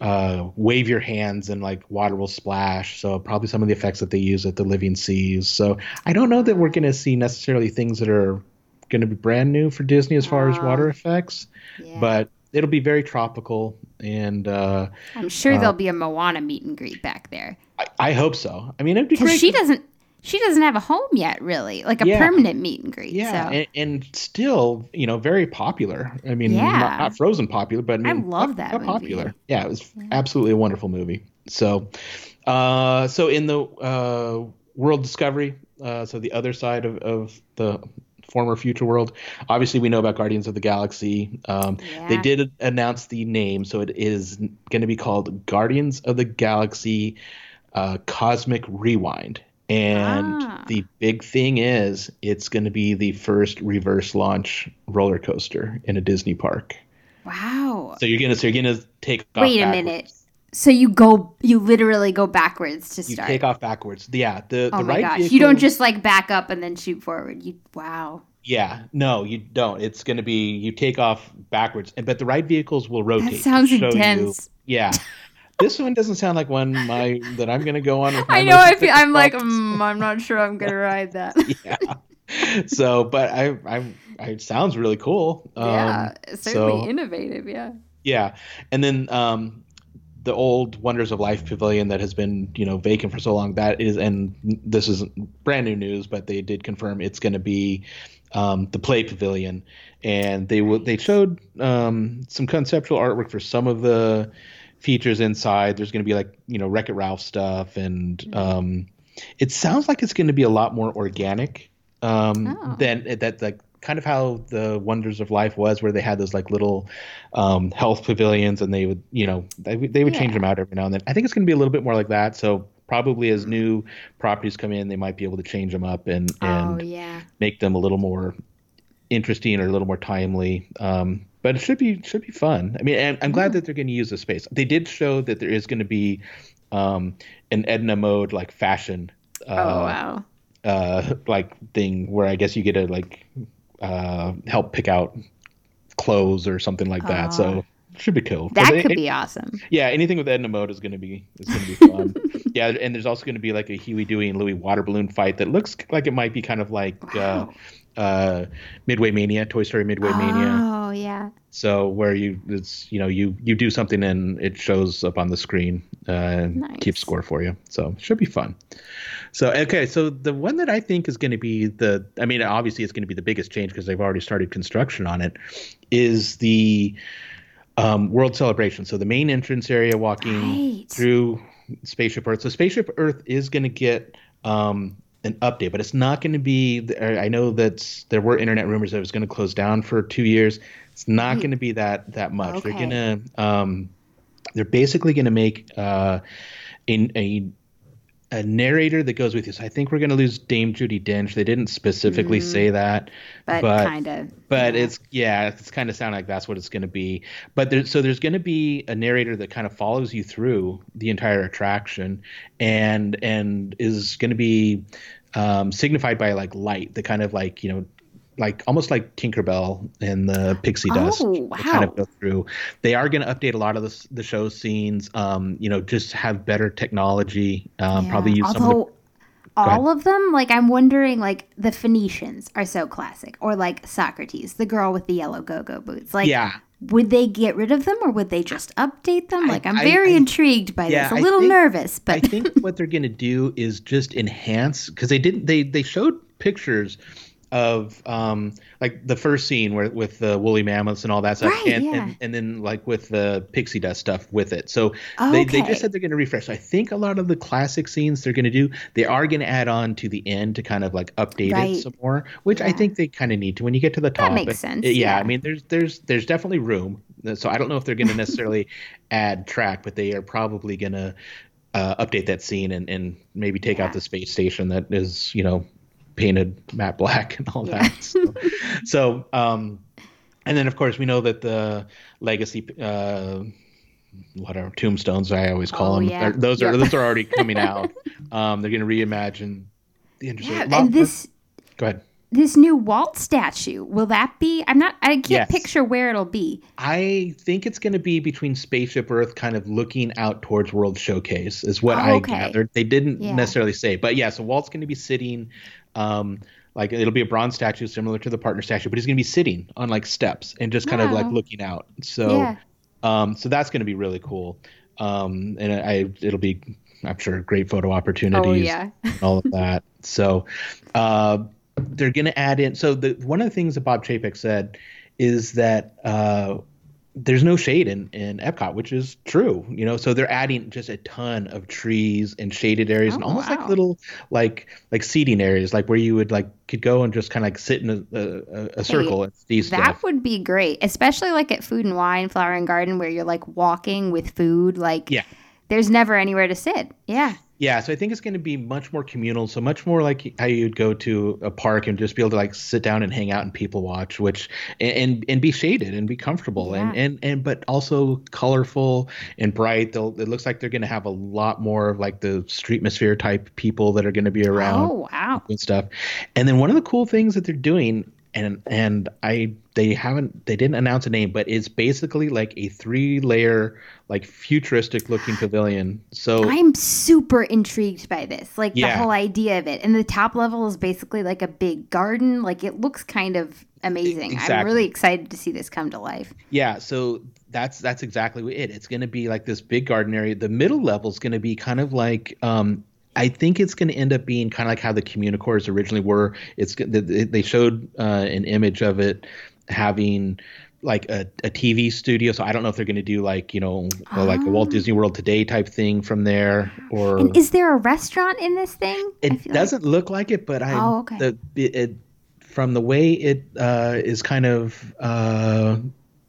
uh, wave your hands and like water will splash. So probably some of the effects that they use at the Living Seas. So I don't know that we're going to see necessarily things that are going to be brand new for Disney as far uh, as water effects, yeah. but it'll be very tropical and uh, I'm sure uh, there'll be a Moana meet and greet back there. I, I hope so. I mean, it'd be great. She doesn't she doesn't have a home yet, really, like a yeah. permanent meet and greet. Yeah, so. and, and, still, you know, very popular. I mean, yeah. not, not Frozen popular, but I, mean, I love that. Popular. Yeah, it was yeah. absolutely a wonderful movie. So, uh, so in the uh, World Discovery, uh, so the other side of, of the former future world. Obviously, we know about Guardians of the Galaxy. Um, yeah. They did announce the name, so it is going to be called Guardians of the Galaxy uh, Cosmic Rewind. And ah. the big thing is, it's going to be the first reverse launch roller coaster in a Disney park. Wow! So you're gonna so you're gonna take. Wait a minute. So you go, you literally go backwards to You start. take off backwards. Yeah, the oh the my right gosh! vehicle. You don't just like back up and then shoot forward. You wow. Yeah, no, you don't. It's going to be you take off backwards, and but the right vehicles will rotate. That sounds show you- intense. yeah, this one doesn't sound like one my that I'm going to go on. I know. I feel, I'm like, mm, I'm not sure I'm gonna ride that. yeah. So, but I, I, I, it sounds really cool. Um, yeah, certainly so- innovative. Yeah. Yeah, and then um, the old Wonders of Life Pavilion that has been you know vacant for so long that is, and this is brand new news, but they did confirm it's going to be um, the Play Pavilion, and they will they showed um, some conceptual artwork for some of the features inside. There's going to be like you know Wreck It Ralph stuff, and um, it sounds like it's going to be a lot more organic um, Oh. than that like kind of how the wonders of life was where they had those like little um, health pavilions and they would you know they, they would change them out every now and then i think it's going to be a little bit more like that so probably as new properties come in they might be able to change them up and Oh and yeah. make them a little more interesting or a little more timely um, but it should be should be fun i mean and i'm glad that they're going to use the space they did show that there is going to be um, an edna mode like fashion uh, oh wow. uh like thing where I guess you get to like uh help pick out clothes or something like that. Ah. so should be cool. That could it- be awesome. yeah, anything with Edna mode is gonna be is gonna be fun. yeah, and there's also gonna be like a Huey, Dewey, and Louie water balloon fight that looks like it might be kind of like Wow. uh, uh, Midway Mania, Toy Story Midway Mania. Oh yeah. So where you it's you know you you do something and it shows up on the screen, uh, and Nice. keeps score for you. So it should be fun. So okay, so the one that I think is going to be the I mean obviously it's going to be the biggest change because they've already started construction on it is the um, World Celebration. So the main entrance area walking Right. through Spaceship Earth. So Spaceship Earth is going to get um, an update, but it's not going to be. I know that there were internet rumors that it was going to close down for two years. It's not going to be that that much. They're going to. Um, they're basically going to make uh, a, a a narrator that goes with you. So I think we're going to lose Dame Judi Dench. They didn't specifically say that, But, but kind of. but it's yeah, it's kind of sound like that's what it's going to be. But there's so there's going to be a narrator that kind of follows you through the entire attraction, and and is going to be um, signified by like light, the kind of like you know. Like almost like Tinkerbell and the pixie dust Oh, that kind of go through. They are going to update a lot of the, the show scenes. Um, you know, just have better technology. Um, Probably use some of the Although all of them, like I'm wondering, like the Phoenicians are so classic, or like Socrates, the girl with the yellow go-go boots. Like, yeah. would they get rid of them, or would they just update them? Like, I'm I- very I- intrigued by yeah, this. A little think- nervous, but I think what they're going to do is just enhance because they didn't they they showed pictures of um like the first scene where with the woolly mammoths and all that stuff Right, and, yeah. and and then like with the pixie dust stuff with it so they, they just said they're going to refresh so i think a lot of the classic scenes they're going to do they are going to add on to the end to kind of like update Right. it some more which i think they kind of need to when you get to the top That makes sense, it- yeah, yeah. i mean there's there's there's definitely room so i don't know if they're going to necessarily add track but they are probably going to uh, update that scene and, and maybe take Yeah. out the space station that is you know painted matte black and all Yeah. that so, so um and then of course we know that the legacy uh whatever tombstones i always call Oh, them yeah. those are Yep. those are already coming out um they're going to reimagine the interesting yeah, and this go ahead this new Walt statue will that be? I'm not. I can't Yes. picture where it'll be. I think it's going to be between Spaceship Earth, kind of looking out towards World Showcase, is what Oh, I okay. gathered. They didn't Yeah. necessarily say, but yeah. So Walt's going to be sitting, um, like it'll be a bronze statue similar to the partner statue, but he's going to be sitting on like steps and just kind of like looking out. So, Yeah. um, so that's going to be really cool. Um, and I, it'll be, I'm sure, great photo opportunities Oh yeah. and all of that. So uh, they're going to add in. So the one of the things that Bob Chapek said is that uh, there's no shade in in Epcot, which is true. You know, so they're adding just a ton of trees and shaded areas and Oh, almost wow. like little like like seating areas, like where you would like could go and just kind of like sit in a, a, a circle and see That stuff. would be great, especially like at Food and Wine, Flower and Garden, where you're like walking with food. Like, Yeah. there's never anywhere to sit. Yeah. Yeah, so I think it's going to be much more communal. So much more like how you'd go to a park and just be able to like sit down and hang out and people watch, which and and, be shaded and be comfortable Yeah. and and and but also colorful and bright. They'll it looks like they're going to have a lot more of like the streetmosphere type people that are going to be around Oh wow. and stuff. And then one of the cool things that they're doing, and and I they haven't they didn't announce a name, but it's basically like a three layer like futuristic looking pavilion. So I'm super intrigued by this. Like the whole idea of it. And the top level is basically like a big garden. Like it looks kind of amazing. I'm really excited to see this come to life. yeah, so that's that's exactly it. It's going to be like this big garden area. The middle level is going to be kind of like um I think it's going to end up being kind of like how the CommuniCores originally were. It's they showed uh, an image of it having like a, a TV studio. So I don't know if they're going to do like you know like a Walt Oh. Disney World Today type thing from there, or And is there a restaurant in this thing? It doesn't look like it. But I Oh, okay. the it, it from the way it uh, is kind of uh,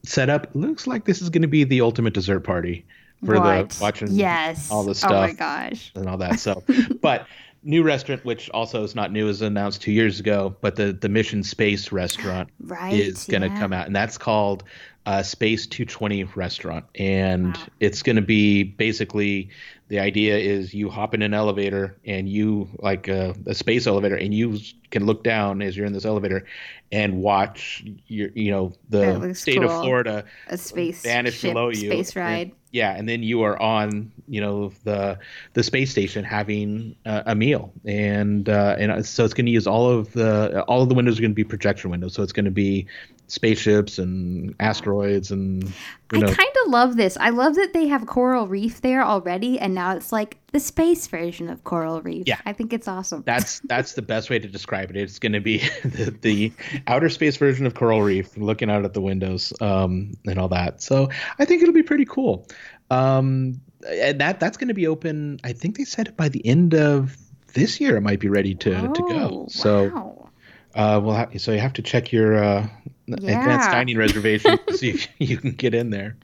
set up, looks like this is going to be the ultimate dessert party for What? the watching yes. all the stuff. Oh my gosh. and all that. So, but new restaurant, which also is not new, is announced two years ago. But the the Mission Space restaurant Right. is going to yeah. come out, and that's called uh, Space 220 Restaurant, and Wow. it's going to be basically the idea is you hop in an elevator and you like a, a space elevator, and you can look down as you're in this elevator and watch your you know the state of. Florida A space vanish ship, below you. Space and- ride. Yeah, and then you are on, you know, the the space station having uh, a meal, and uh, and so it's going to use all of the all of the windows are going to be projection windows, so it's going to be spaceships and asteroids and you I kind of love this. I love that they have Coral Reef there already, and now it's like the space version of Coral Reef. Yeah. I think it's awesome. that's that's the best way to describe it. It's going to be the, the outer space version of Coral Reef, looking out at the windows um, and all that. So I think it'll be pretty cool. Um, and that that's going to be open. I think they said by the end of this year it might be ready to to go. Oh, So wow. uh, we'll have, so you have to check your uh, advanced dining reservation see if you can get in there.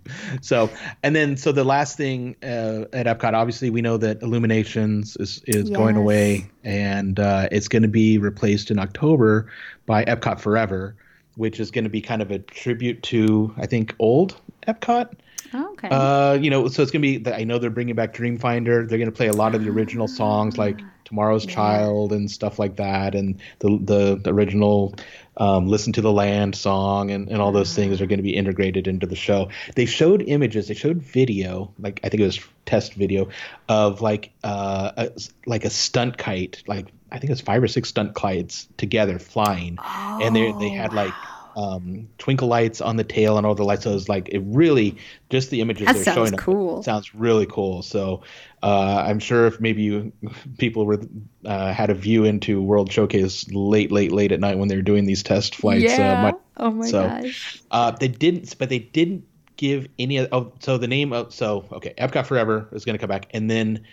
So and then so the last thing uh, at Epcot, obviously we know that Illuminations is is going away and uh, it's going to be replaced in October by Epcot Forever, which is going to be kind of a tribute to I think old Epcot. Okay. Uh, you know, so it's gonna be. I know they're bringing back Dreamfinder. They're gonna play a lot of the original songs like Tomorrow's Yeah. Child and stuff like that, and the the, the original um, Listen to the Land song and, and all those things are going to be integrated into the show. They showed images. They showed video, like I think it was test video of like uh a, like a stunt kite, like I think it's five or six stunt kites together flying, and they they had like um, twinkle lights on the tail and all the lights. So it was like it really just the images That they're sounds showing. cool. Sounds really cool. So uh, I'm sure if maybe you people were uh, had a view into World Showcase late, late, late at night when they were doing these test flights. yeah. Uh, might- oh my so- gosh. uh, they didn't, but they didn't give any. of- Oh, so the name of so okay, Epcot Forever is going to come back, and then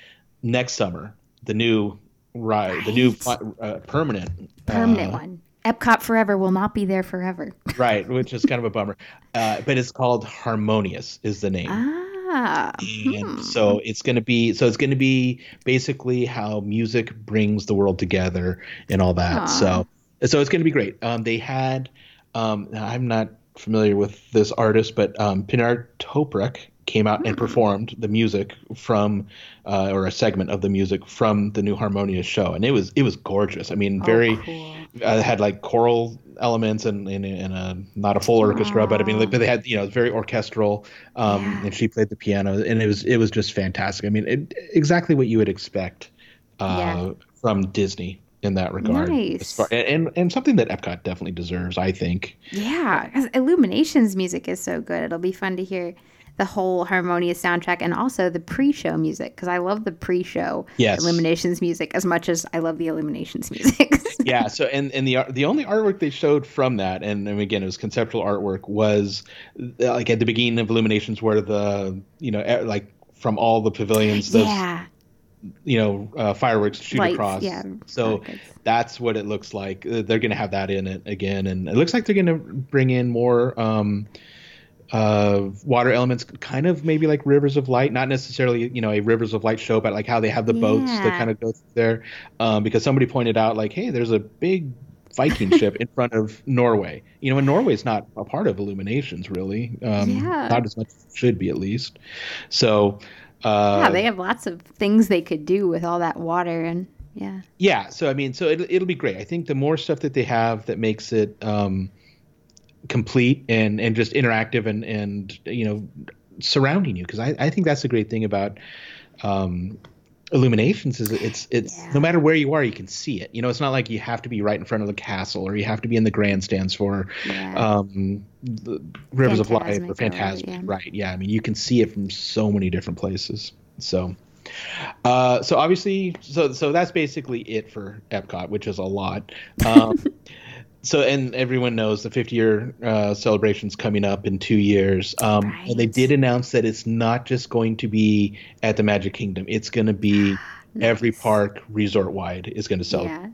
next summer the new ride, the new uh, permanent Permanent uh, one. Epcot Forever will not be there forever. right, which is kind of a bummer. Uh, but it's called Harmonious is the name. Ah. And hmm. so it's going to be so it's going to be basically how music brings the world together and all that. Aw. So so it's going to be great. Um, they had um, I'm not familiar with this artist, but um, Pinar Toprak came out Hmm. and performed the music from uh, or a segment of the music from the new Harmonious show, and it was it was gorgeous. I mean, very Oh, cool. uh, had like choral elements and in, in, a not a full orchestra, but I mean, like, but they had you know very orchestral, um, Yeah. and she played the piano, and it was it was just fantastic. I mean, it, exactly what you would expect uh, Yeah. from Disney in that regard. Nice. And and something that Epcot definitely deserves, I think. Yeah, Illuminations music is so good. It'll be fun to hear the whole harmonious soundtrack and also the pre-show music because I love the pre-show Yes. Illuminations music as much as I love the Illuminations music. yeah. So and and the the only artwork they showed from that, and, and again it was conceptual artwork, was like at the beginning of Illuminations, where the you know like from all the pavilions, those yeah, you know uh, fireworks shoot Lights, across. yeah, So rockets. that's what it looks like. They're going to have that in it again, and it looks like they're going to bring in more um, uh, water elements, kind of maybe like Rivers of Light, not necessarily you know a Rivers of Light show, but like how they have the boats that kind of go through there. Um, because somebody pointed out like, hey, there's a big Viking ship in front of Norway. You know, and Norway's not a part of Illuminations really. Um, Yeah. Not as much as it should be at least. So. Uh, yeah, they have lots of things they could do with all that water and yeah. yeah so i mean so it, it'll be great i think the more stuff that they have that makes it um complete and and just interactive and and you know surrounding you because I, I think that's the great thing about um illuminations is it's it's Yeah. no matter where you are you can see it you know it's not like you have to be right in front of the castle or you have to be in the grandstands for Yeah. um the rivers of light or Fantasmic or whatever, fantasmic yeah. right yeah i mean you can see it from so many different places so uh, so obviously, so so that's basically it for Epcot, which is a lot. Um, so and everyone knows the 50 year uh, celebration's coming up in two years. Um, And they did announce that it's not just going to be at the Magic Kingdom; it's going to be every park resort wide is going to celebrate.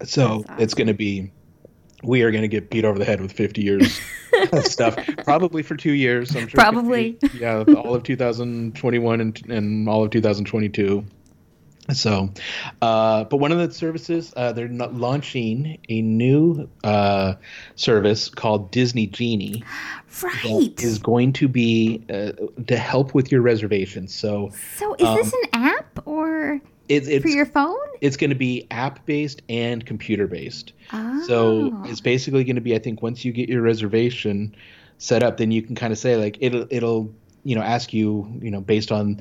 Yeah. So That's it's going to be, we are going to get beat over the head with 50 years of stuff, probably for two years. I'm sure. Probably. yeah, all of 2021 and, and all of 2022. So, uh, but one of the services, uh, they're not launching a new uh, service called Disney Genie Right. is going to be uh, to help with your reservations. So so is this um, an app or it, it's for your phone? it's going to be app based and computer based. Oh. So it's basically going to be, I think, once you get your reservation set up, then you can kind of say like it'll it'll you know ask you you know based on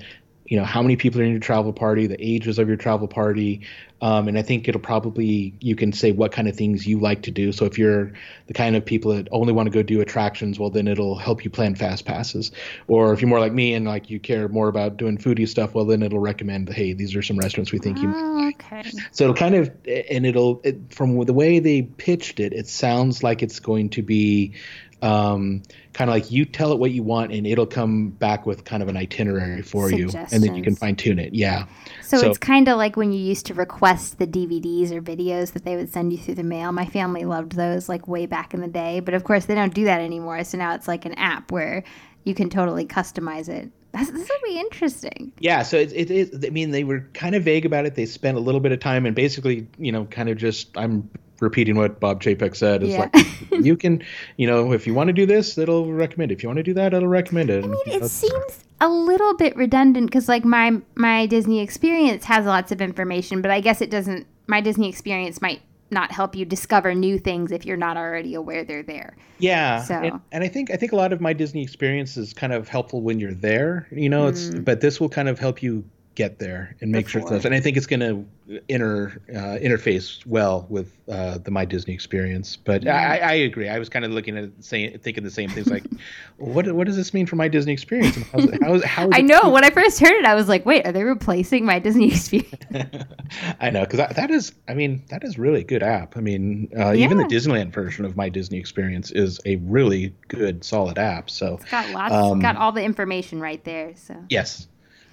you know how many people are in your travel party, the ages of your travel party, um, and I think it'll probably you can say what kind of things you like to do. So if you're the kind of people that only want to go do attractions, well then it'll help you plan fast passes. Or if you're more like me and like you care more about doing foodie stuff, well then it'll recommend hey these are some restaurants we think you Oh, okay. so it'll kind of, and it'll, it, from the way they pitched it, it sounds like it's going to be um, kind of like you tell it what you want, and it'll come back with kind of an itinerary for you, and then you can fine tune it. Yeah. So, So- it's kind of like when you used to request the DVDs or videos that they would send you through the mail. My family loved those like way back in the day, but of course they don't do that anymore. So now it's like an app where you can totally customize it. That's, this will be interesting. Yeah, so it, it is. I mean, they were kind of vague about it. They spent a little bit of time, and basically, you know, kind of just. I'm repeating what Bob Chapek said. Is Yeah. like you can, you know, if you want to do this, it'll recommend. it. If you want to do that, it'll recommend it. I mean, it seems a little bit redundant because like my my Disney experience has lots of information, but I guess it doesn't. My Disney experience might not help you discover new things if you're not already aware they're there. Yeah, So- and, and I think I think a lot of my Disney experience is kind of helpful when you're there. You know, it's mm. but this will kind of help you get there and make sure. Before. It's, and I think it's going to inter uh, interface well with uh, the my Disney experience. But I, I agree. I was kind of looking at saying thinking the same things. Like, what what does this mean for my Disney experience? And how's, how is how is I know when I first heard it, I was like, "Wait, are they replacing my Disney experience?" I know because that, that is, I mean, that is really a good app. I mean, uh, even the Disneyland version of My Disney Experience is a really good, solid app. So got lots, Um, got all the information right there. So yes,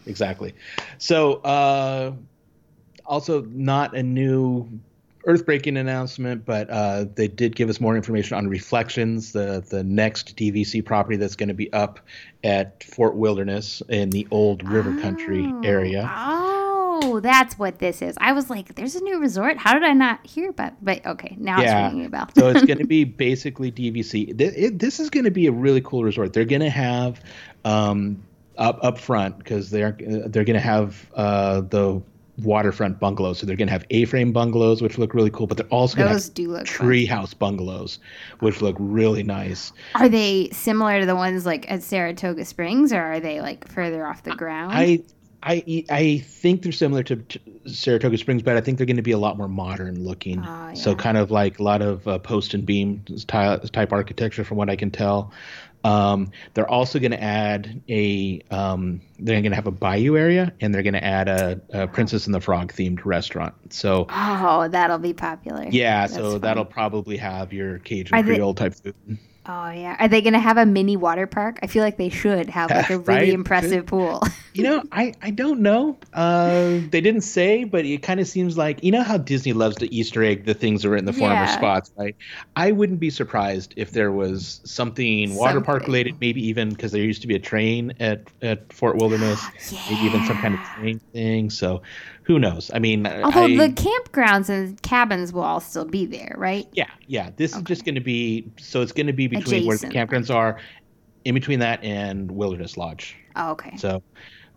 exactly. So uh, also not a new earthbreaking announcement, but uh, they did give us more information on Reflections, the the next DVC property that's going to be up at Fort Wilderness in the old River Country Oh. area. Oh, that's what this is. I was like, "There's a new resort. How did I not hear about?" But okay, now Yeah. it's ringing a bell. so it's going to be basically DVC. Th- it- This is going to be a really cool resort. They're going to have um, up up front because they're they're going to have uh, the waterfront bungalows. So they're going to have A-frame bungalows, which look really cool. But they're also going to have do look fun. treehouse bungalows, which look really nice. Are they similar to the ones like at Saratoga Springs, or are they like further off the ground? I. I, I think they're similar to, to Saratoga Springs, but I think they're going to be a lot more modern looking. Oh, So kind of like a lot of uh, post and beam type, type architecture, from what I can tell. Um, they're also going to add a. Um, they're going to have a bayou area, and they're going to add a, a Princess and the Frog themed restaurant. So oh, that'll be popular. yeah, That's so fun. that'll probably have your Cajun they- Creole type food. Oh yeah, are they going to have a mini water park? I feel like they should have like a really Right? impressive pool. You know, I, I don't know. Uh, they didn't say, but it kind of seems like you know how Disney loves to Easter egg the things that are in the former Yeah. spots, right? I wouldn't be surprised if there was something water park related, maybe even because there used to be a train at at Fort Wilderness, maybe even some kind of train thing. So, who knows? I mean, Although I, the campgrounds and cabins will all still be there, right? yeah, yeah. This is just going to be so it's going to be between where the campgrounds are, in between that and Wilderness Lodge. Oh, okay. So,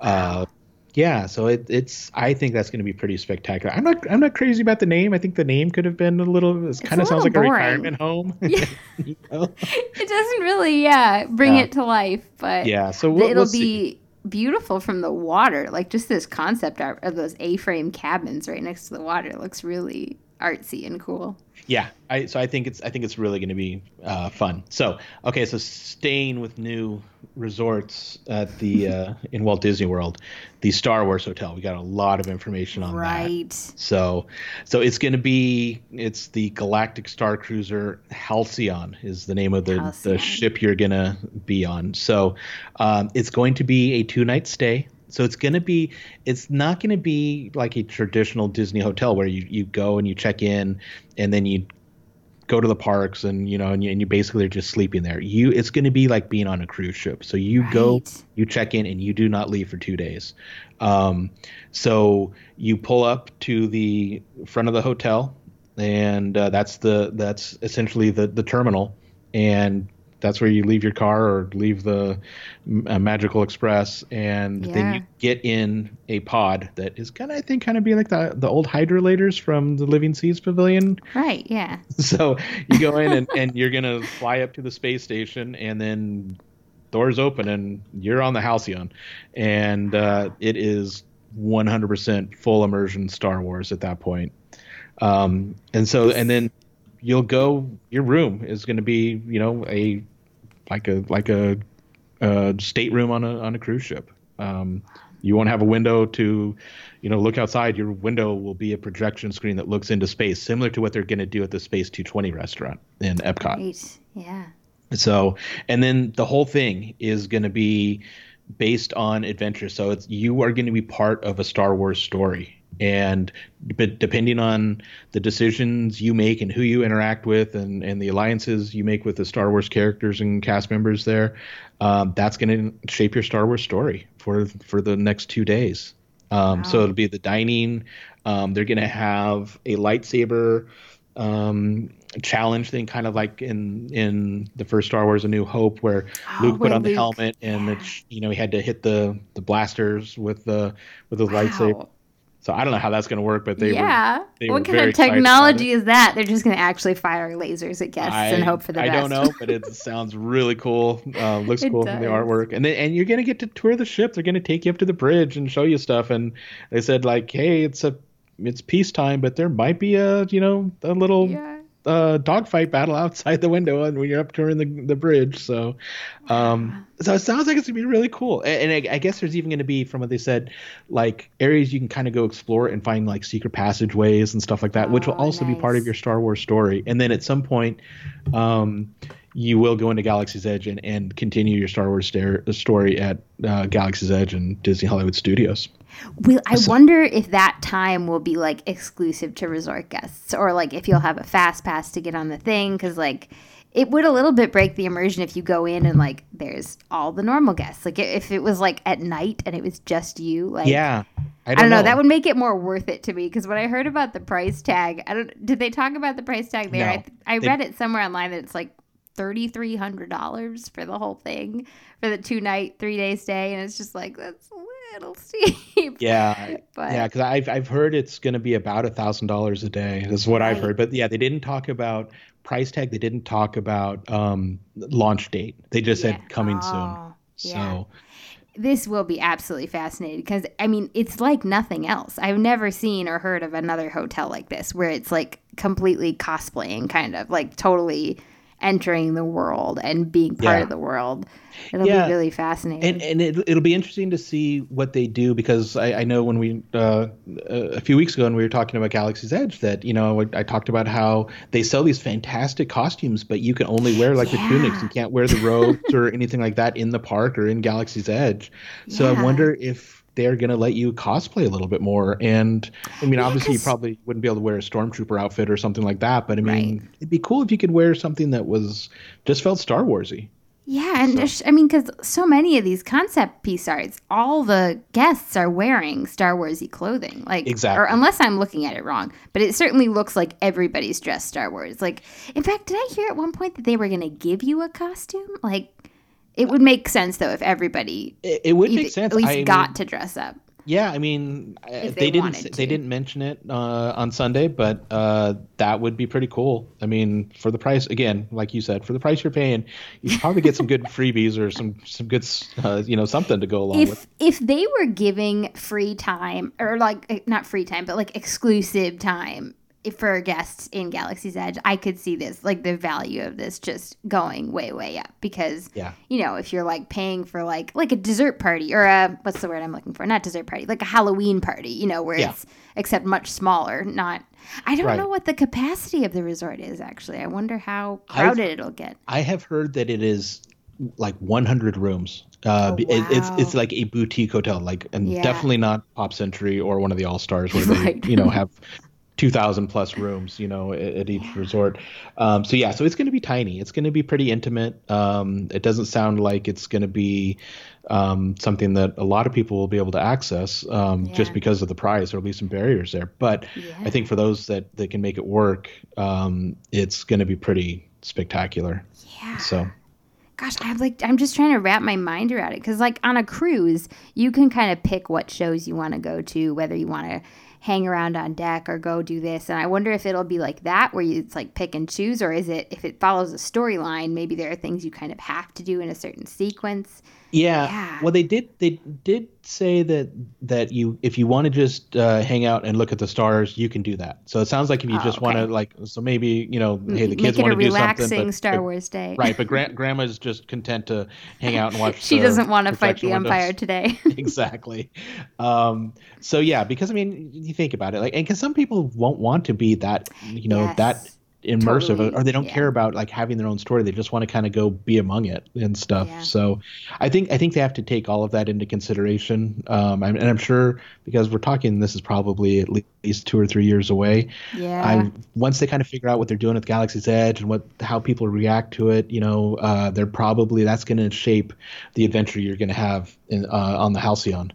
uh, yeah, so it, it's. I think that's going to be pretty spectacular. I'm not. I'm not crazy about the name. I think the name could have been a little. It kind of sounds like little a retirement home. Yeah. You know? It doesn't really, yeah, bring Yeah. it to life, but Yeah. So we'll, it'll we'll see. Be beautiful from the water. Like just this concept art of those A-frame cabins right next to the water looks really artsy and cool. Yeah. I. So I think it's. I think it's really going to be uh, fun. So okay. So staying with new resorts at the uh, in Walt Disney World, the Star Wars Hotel. We got a lot of information on that. Right. So, so it's going to be it's the Galactic Star Cruiser Halcyon is the name of the, Halcyon. the ship you're going to be on. So, um, it's going to be a two night stay. So it's going to be it's not going to be like a traditional Disney hotel where you you go and you check in and then you go to the parks and you know and you, and you basically are just sleeping there. You it's going to be like being on a cruise ship. So you go you check in and you do not leave for two days. Um, so you pull up to the front of the hotel, and uh, that's the that's essentially the the terminal, and that's where you leave your car or leave the uh, Magical Express, and then you get in a pod that is gonna, I think kind of be like the the old hydrolators from the Living Seas Pavilion. Right, yeah. So you go in and, and you're gonna fly up to the space station and then doors open and you're on the Halcyon, and uh, it is 100% full immersion Star Wars at that point. Um, and so and then you'll go. Your room is going to be you know a like a like a, a stateroom on a on a cruise ship. Um, you won't have a window to, you know, look outside. Your window will be a projection screen that looks into space, similar to what they're going to do at the Space 220 restaurant in Epcot. Right. Yeah. So, and then the whole thing is going to be based on adventure. So it's you are going to be part of a Star Wars story, and but depending on the decisions you make and who you interact with, and and the alliances you make with the Star Wars characters and cast members there, um, that's going to shape your Star Wars story for for the next two days. Um, So it'll be the dining. Um, they're going to have a lightsaber um, challenge thing, kind of like in in the first Star Wars: A New Hope, where Oh, Luke put on the Luke- helmet and yeah. it's you know he had to hit the the blasters with the with the lightsaber. So I don't know how that's going to work, but they were. yeah. they what were kind of technology is that? They're just going to actually fire lasers at guests I, and hope for the I best. I don't know, but it sounds really cool. Uh, looks It cool from the artwork, and then and you're gonna get to tour the ship. They're gonna take you up to the bridge and show you stuff. And they said like, hey, it's a it's peacetime, but there might be a you know a little yeah. Uh, dogfight battle outside the window and when you're up touring the the bridge. So, um, so it sounds like it's gonna be really cool. And, and I, I guess there's even gonna be, from what they said, like areas you can kind of go explore and find like secret passageways and stuff like that, which will Oh, also be part of your Star Wars story. And then at some point, um, you will go into Galaxy's Edge and, and continue your Star Wars stare, story at uh, Galaxy's Edge and Disney Hollywood Studios. Will I wonder if that time will be like exclusive to resort guests, or like if you'll have a fast pass to get on the thing? Because like it would a little bit break the immersion if you go in and like there's all the normal guests. Like if it was like at night and it was just you, like Yeah, I I don't, don't know. That would make it more worth it to me because when I heard about the price tag, I don't. Did they talk about the price tag there? No. I, I They- read it somewhere online that it's like thirty three hundred dollars for the whole thing for the two night, three day stay, and it's just like that's little steep. Yeah, but Yeah, because I've I've heard it's going to be about a thousand dollars a day. Is what I've heard. But yeah, they didn't talk about price tag. They didn't talk about um, launch date. They just Yeah. said coming soon. Oh, yeah. So this will be absolutely fascinating because I mean it's like nothing else. I've never seen or heard of another hotel like this where it's like completely cosplaying, kind of like totally entering the world and being part Yeah. of the world. It'll Yeah. be really fascinating. and and it, it'll be interesting to see what they do because I, I know when we uh, a few weeks ago when we were talking about Galaxy's Edge that you know I, I talked about how they sell these fantastic costumes but you can only wear like the tunics you can't wear the robes or anything like that in the park or in Galaxy's Edge so Yeah. I wonder if they're going to let you cosplay a little bit more and I mean Yeah, obviously you probably wouldn't be able to wear a stormtrooper outfit or something like that but I mean Right. it'd be cool if you could wear something that was just felt Star Warsy Yeah, and there's, I mean, because so many of these concept piece arts, all the guests are wearing Star Warsy clothing, like Exactly. Or unless I'm looking at it wrong, but it certainly looks like everybody's dressed Star Wars. Like, in fact, did I hear at one point that they were going to give you a costume? Like, it would make sense though if everybody it, it would either- make sense at least I mean- got to dress up. Yeah, I mean, uh, they, they didn't wanted they didn't mention it uh, on Sunday, but uh, that would be pretty cool. I mean, for the price again, like you said, for the price you're paying, you probably get some good freebies or some some good uh, you know something to go along with. If if they were giving free time or like eh, not free time, but like exclusive time for guests in Galaxy's Edge, I could see this like the value of this just going way way up because Yeah. you know if you're like paying for like like a dessert party or a what's the word I'm looking for not dessert party like a Halloween party you know where Yeah. it's except much smaller not I don't Right. know what the capacity of the resort is actually I wonder how I've- crowded it'll get I have heard that it is like 100 rooms. Uh, Oh, it- it's it's like a boutique hotel, like and Yeah. definitely not Pop Century or one of the All Stars where they Right. you know have 2,000 plus rooms, you know, at, at each resort. Um, so yeah, so it's going to be tiny. It's going to be pretty intimate. Um, it doesn't sound like it's going to be um, something that a lot of people will be able to access um, just because of the price. There'll be some barriers there, but Yeah. I think for those that that can make it work, um, it's going to be pretty spectacular. yeah So. gosh i'm like i'm just trying to wrap my mind around it because like on a cruise you can kind of pick what shows you want to go to whether you want to hang around on deck or go do this. And i wonder if it'll be like that where you, it's like pick and choose or is it if it follows a storyline maybe there are things you kind of have to do in a certain sequence Yeah. Yeah. Well, they did. They did say that that you, if you want to just uh, hang out and look at the stars, you can do that. So it sounds like if you Oh, just want to, like, so maybe you know, hey, the kids want a to do relaxing something, but, star but- wars day right? But gra- grandma's just content to hang out and watch. she the doesn't want to fight the windows. empire today exactly. Um, so yeah, because I mean, you think about it, like, and because some people won't want to be that, you know, Yes. that immersive, Totally, or they don't yeah. care about like having their own story. They just want to kind of go be among it and stuff. Yeah. So, I think I think they have to take all of that into consideration. Um, and, and I'm sure because we're talking, this is probably at least two or three years away. yeah I once they kind of figure out what they're doing at Galaxy's Edge and what how people react to it, you know, uh, they're probably that's going to shape the adventure you're going to have in, uh, on the Halcyon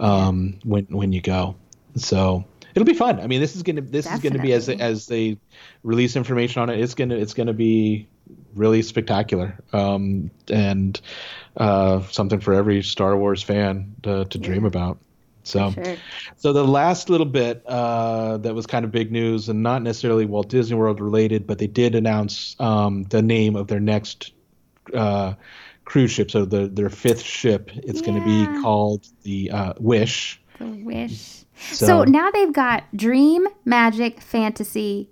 um, when when you go. So it'll be fun. I mean, this is gonna this is gonna be as as they release information on it. It's gonna it's gonna be really spectacular um, and uh, something for every Star Wars fan to, to dream about. So. sure. So the last little bit uh, that was kind of big news, and not necessarily Walt Disney World related, but they did announce um, the name of their next uh, cruise ship. So the, their fifth ship, it's going to be called the uh, Wish. The wish. So- So, now they've got dream, magic, fantasy.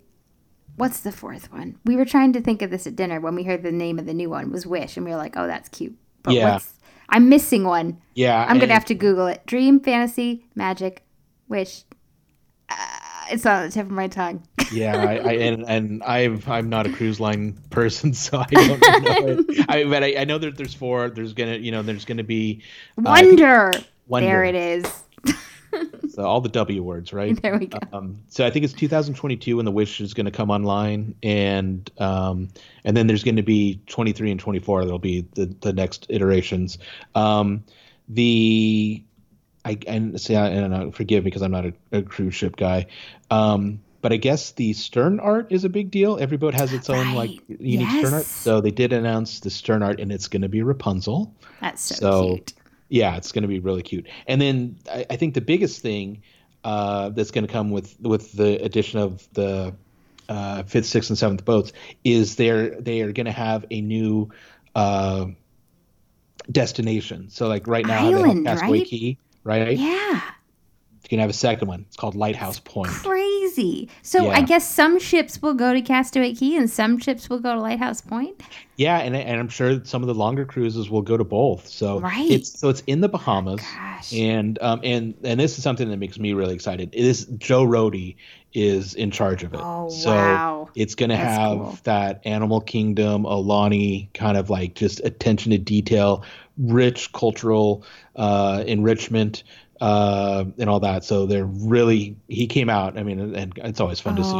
What's the fourth one? We were trying to think of this at dinner when we heard the name of the new one was Wish, and we were like, "Oh, that's cute." But Yeah. what's I'm missing one. Yeah, I'm gonna have to Google it. Dream, fantasy, magic, wish. Uh, it's on the tip of my tongue. yeah, I, I and and I'm I'm not a cruise line person, so I don't know. it. I but I, I know that there's four. There's gonna you know there's gonna be uh, Wonder. Wonder. There it is. so all the W words, right? There we go. Um, so I think it's 2022 when the Wish is going to come online, and um, and then there's going to be 23 and 24. There'll be the the next iterations. Um, the I and see, I, and uh, forgive me because I'm not a, a cruise ship guy. Um, but I guess the stern art is a big deal. Every boat has its own like Right. unique stern art. So they did announce the stern art, and it's going to be Rapunzel. That's so, So, cute. Yeah, it's going to be really cute. And then I, I think the biggest thing uh, that's going to come with with the addition of the uh, fifth, sixth, and seventh boats is they're they are going to have a new uh, destination. So like right now they have Island, Castaway right? Key, right? Yeah. You're gonna have a second one. It's called Lighthouse Point. Crazy. So Yeah. I guess some ships will go to Castaway Cay and some ships will go to Lighthouse Point. Yeah, and and I'm sure some of the longer cruises will go to both. So Right. it's so it's in the Bahamas. Gosh. And um and and this is something that makes me really excited. It is Joe Rohde is in charge of it. Oh, so wow. it's gonna That's have cool. that Animal Kingdom, Aulani kind of like just attention to detail, rich cultural uh, enrichment, uh, and all that. So they're really he came out. I mean, and it's always fun to see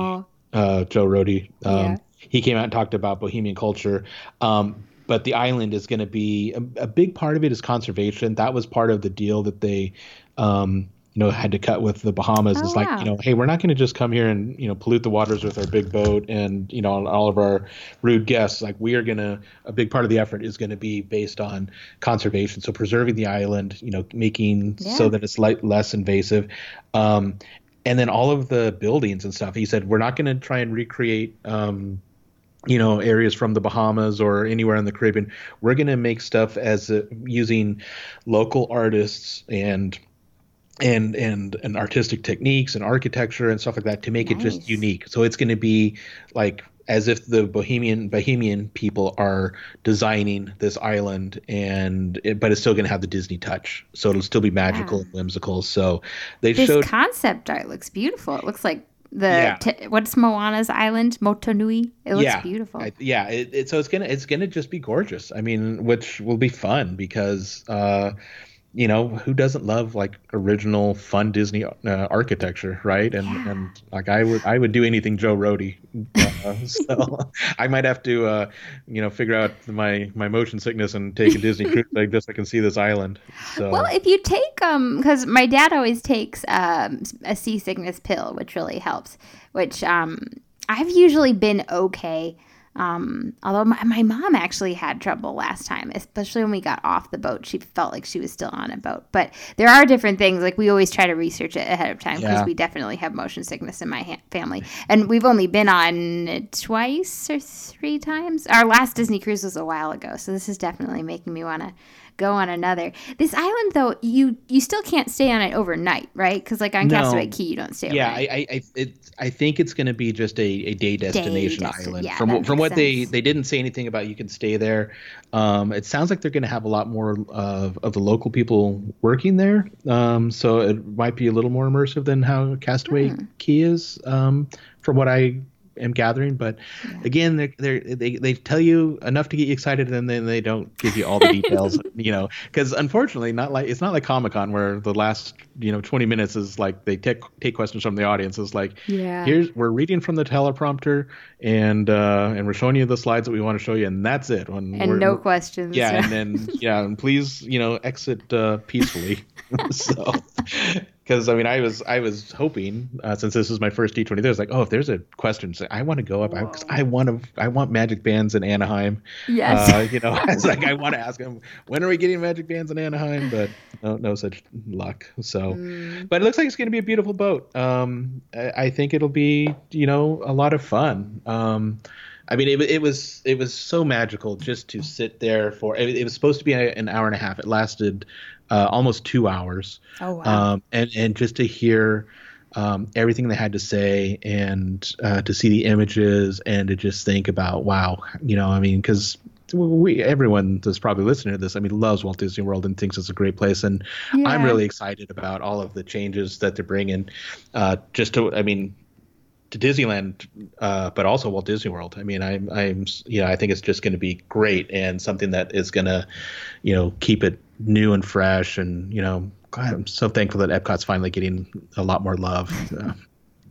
uh, Joe Rohde. Um, Yeah. He came out and talked about Bahamian culture. Um, but the island is going to be a, a big part of it is conservation. That was part of the deal that they, um, you know, had to cut with the Bahamas. Oh, it's like, wow. you know, hey, we're not going to just come here and you know pollute the waters with our big boat and you know all of our rude guests. Like we are going to a big part of the effort is going to be based on conservation. So preserving the island, you know, making so that it's light, less invasive. Um, and then all of the buildings and stuff. He said we're not going to try and recreate, um, you know, areas from the Bahamas or anywhere in the Caribbean. We're going to make stuff as uh, using local artists and and and and artistic techniques and architecture and stuff like that to make it just unique. So it's going to be like as if the Bahamian Bahamian people are designing this island, and it, but it's still going to have the Disney touch. So it'll still be magical Yeah. and whimsical. So they this showed concept art looks beautiful. It looks like the Yeah. t- what's Moana's island, Motunui. It looks yeah, beautiful. I- yeah, it, it, so it's gonna it's gonna just be gorgeous. I mean, which will be fun because uh, you know who doesn't love like original fun Disney uh, architecture, right? And Yeah. and like I would I would do anything Joe Rohde. Uh, so I might have to uh, you know figure out my my motion sickness and take a Disney cruise like this. I can see this island. So Well, if you take um, because my dad always takes um a seasickness pill, which really helps. Which um, I've usually been okay. Um, although my, my mom actually had trouble last time, especially when we got off the boat. She felt like she was still on a boat. But there are different things. Like we always try to research it ahead of time because Yeah. we definitely have motion sickness in my ha- family, and we've only been on it twice or three times. Our last Disney cruise was a while ago, so this is definitely making me want to go on another. This island, though, you you still can't stay on it overnight, right? Because like on No. Castaway Cay, you don't stay yeah, overnight. I, I, I, it, I think it's going to be just a, a day destination desti- island. yeah, from from what they sense. they didn't say anything about you can stay there. Um, it sounds like they're going to have a lot more of, of the local people working there. Um, so it might be a little more immersive than how Castaway Hmm. Cay is, um, from what I am gathering. But again, they're, they're, they they tell you enough to get you excited, and then they don't give you all the details. you know, because unfortunately, not like it's not like Comic Con where the last you know 20 minutes is like they take take questions from the audience. It's like Yeah. here's we're reading from the teleprompter and uh and we're showing you the slides that we want to show you and that's it when and no questions. yeah and then yeah and please you know exit uh peacefully so because i mean i was i was hoping uh, since this is my first d20 there's like oh if there's a question say, i want to go up because i want to i want magic bands in anaheim yes. uh, you know it's like i want to ask them when are we getting magic bands in anaheim but no no such luck so Mm. but it looks like it's going to be a beautiful boat. Um, I, I think it'll be, you know, a lot of fun. Um, I mean, it, it was it was so magical just to sit there for. It, it was supposed to be a, an hour and a half. It lasted uh, almost two hours, oh wow. um, and and just to hear um, everything they had to say and uh, to see the images and to just think about, wow, you know, I mean, because we everyone that's probably listening to this, I mean, loves Walt Disney World and thinks it's a great place, and I'm really excited about all of the changes that they're bringing. Uh, just to, I mean, to Disneyland, uh, but also Walt Disney World. I mean, I'm, I'm, you know, I think it's just going to be great and something that is going to, you know, keep it new and fresh. And you know, God, I'm so thankful that Epcot's finally getting a lot more love.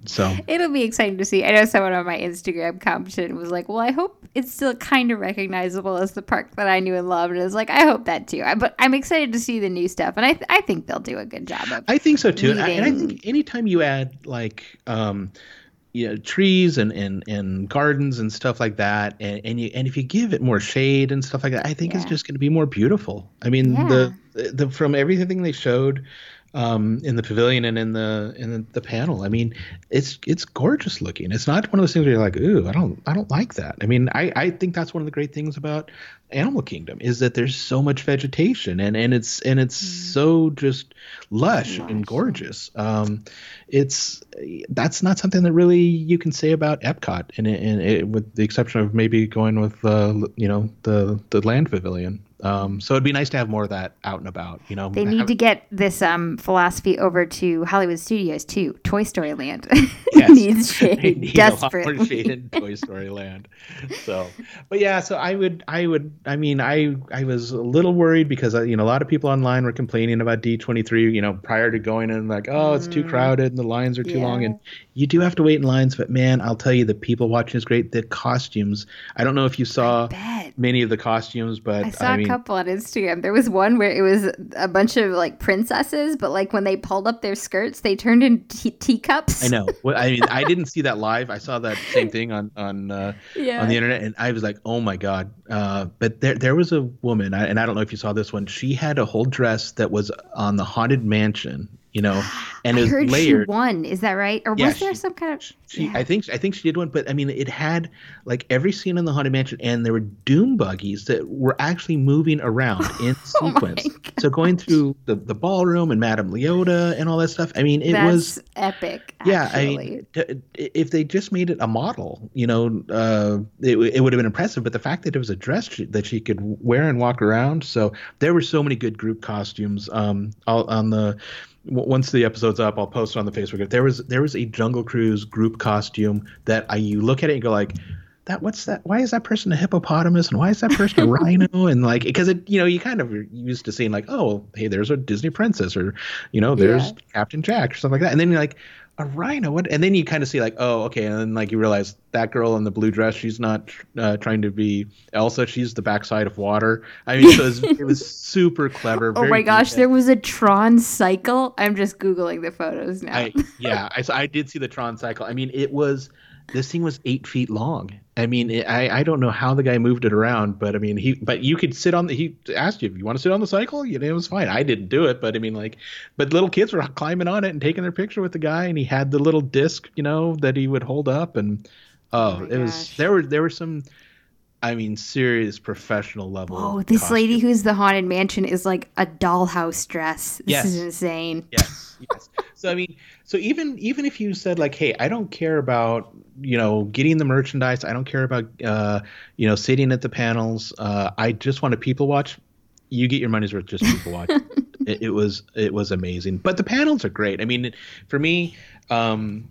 So It'll be exciting to see. I know someone on my Instagram commented was like, "Well, I hope it's still kind of recognizable as the park that I knew and loved." And it's like, I hope that too. I, but I'm excited to see the new stuff, and I th- I think they'll do a good job of. I think so too. And I, and I think anytime you add like, um, you know, trees and, and, and gardens and stuff like that, and, and you and if you give it more shade and stuff like that, I think it's just going to be more beautiful. I mean, the, the from everything they showed, um, in the pavilion and in the in the panel. I mean, it's it's gorgeous looking. It's not one of those things where you're like, ooh, I don't I don't like that. I mean, I I think that's one of the great things about Animal Kingdom is that there's so much vegetation and and it's and it's mm. so just lush, and gorgeous. Um, it's that's not something that really you can say about Epcot, and, and it, with the exception of maybe going with uh, you know the the land pavilion. Um, so it'd be nice to have more of that out and about. You know, they need have, to get this um, philosophy over to Hollywood Studios too. Toy Story Land yes, needs shade need desperately. shade in Toy Story Land. So, but yeah, so I would, I would, I mean, I, I was a little worried because uh, you know a lot of people online were complaining about D23. You know, prior to going in, like, oh, it's too mm. crowded and the lines are too yeah. long, and you do have to wait in lines. But man, I'll tell you, the people watching is great. The costumes. I don't know if you saw many of the costumes, but I saw I mean, couple on Instagram. There was one where it was a bunch of like princesses, but like when they pulled up their skirts, they turned into teacups. I know. Well, I mean, I didn't see that live. I saw that same thing on on uh, yeah. on the internet, and I was like, oh my god. Uh, but there there was a woman, and I don't know if you saw this one. She had a whole dress that was on the haunted mansion you know, and I it heard layered. She won, is that right? Or yeah, was there she, some kind of? She, yeah. I think, I think she did one, but I mean, it had like every scene in the haunted mansion, and there were doom buggies that were actually moving around in oh sequence. so going through the the ballroom and Madame Leota and all that stuff. I mean, it That's was epic. Actually. Yeah, I mean, if they just made it a model, you know, uh, it, it would have been impressive. But the fact that it was a dress that she could wear and walk around, so there were so many good group costumes um, on the once the episode's up, I'll post it on the Facebook. There was there was a Jungle Cruise group costume that I you look at it and go like, that what's that? Why is that person a hippopotamus and why is that person a rhino? And like because it you know you kind of used to seeing like oh hey there's a Disney princess or you know there's yeah. Captain Jack or stuff like that, and then you're like a rhino? What? And then you kind of see like oh okay and then like you realize that girl in the blue dress she's not uh, trying to be elsa she's the backside of water. I mean so it, was, it was super clever oh my gosh there was a tron cycle? I'm just googling the photos now. I, yeah I, I did see the tron cycle. I mean it was this thing was eight feet long. I mean, it, I I don't know how the guy moved it around, but I mean, he but you could sit on the. He asked you if you want to sit on the cycle. You know, it was fine. I didn't do it, but I mean, like, but little kids were climbing on it and taking their picture with the guy, and he had the little disc, you know, that he would hold up, and oh, oh it gosh. was there were there were some. I mean, serious professional level. Oh, this costume. lady who's the haunted mansion is like a dollhouse dress. This yes. is insane. Yes, yes. so I mean, so even even if you said like, hey, I don't care about you know getting the merchandise, I don't care about uh, you know sitting at the panels, uh, I just want to people watch. You get your money's worth just people watch. it, it, was it was amazing, but the panels are great. I mean, for me, um,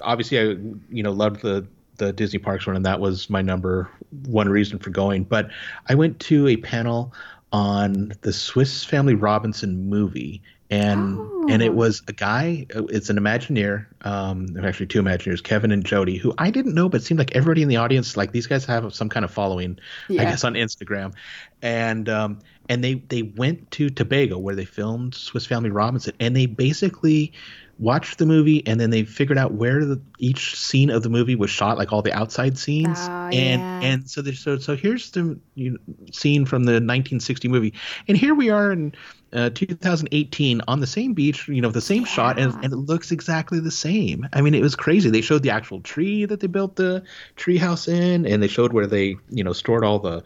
obviously I you know loved the the Disney Parks one, and that was my number one reason for going. But I went to a panel on the Swiss Family Robinson movie, and oh. and it was a guy. It's an Imagineer. Um, actually two Imagineers, Kevin and Jody, who I didn't know, but seemed like everybody in the audience, like these guys have some kind of following, yeah. I guess, on Instagram, and um, and they they went to Tobago where they filmed Swiss Family Robinson, and they basically watched the movie and then they figured out where the, each scene of the movie was shot, like all the outside scenes. Oh, and yeah. and so they so so here's the you know, scene from the 1960 movie, and here we are in uh, 2018 on the same beach, you know, the same yeah. shot, and, and it looks exactly the same. I mean, it was crazy. They showed the actual tree that they built the treehouse in, and they showed where they, you know, stored all the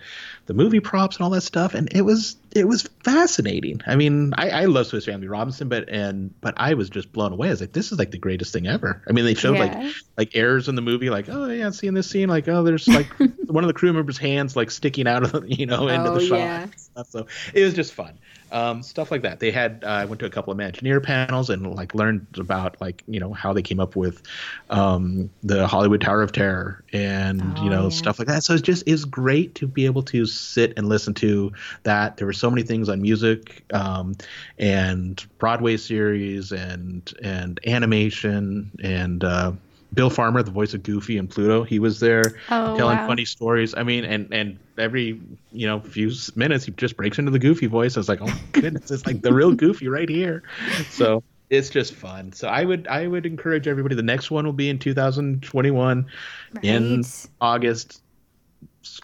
the movie props and all that stuff, and it was it was fascinating. I mean, I, I love Swiss Family Robinson, but and but I was just blown away. I was like, this is like the greatest thing ever. I mean, they showed yeah. like like errors in the movie, like oh yeah, seeing this scene, like oh there's like one of the crew members' hands like sticking out of the, you know into oh, the shot. Yeah. So it was just fun um, stuff like that. They had uh, I went to a couple of Imagineer panels and like learned about like you know how they came up with um, the Hollywood Tower of Terror and oh, you know yeah. stuff like that. So it's just it's great to be able to sit and listen to that. There were so many things on music um, and Broadway series and and animation and uh, Bill Farmer, the voice of Goofy and Pluto, he was there oh, telling wow. funny stories. I mean, and and every you know few minutes he just breaks into the Goofy voice. I was like, oh goodness, it's like the real Goofy right here. So it's just fun. So I would I would encourage everybody. The next one will be in 2021 right. in August.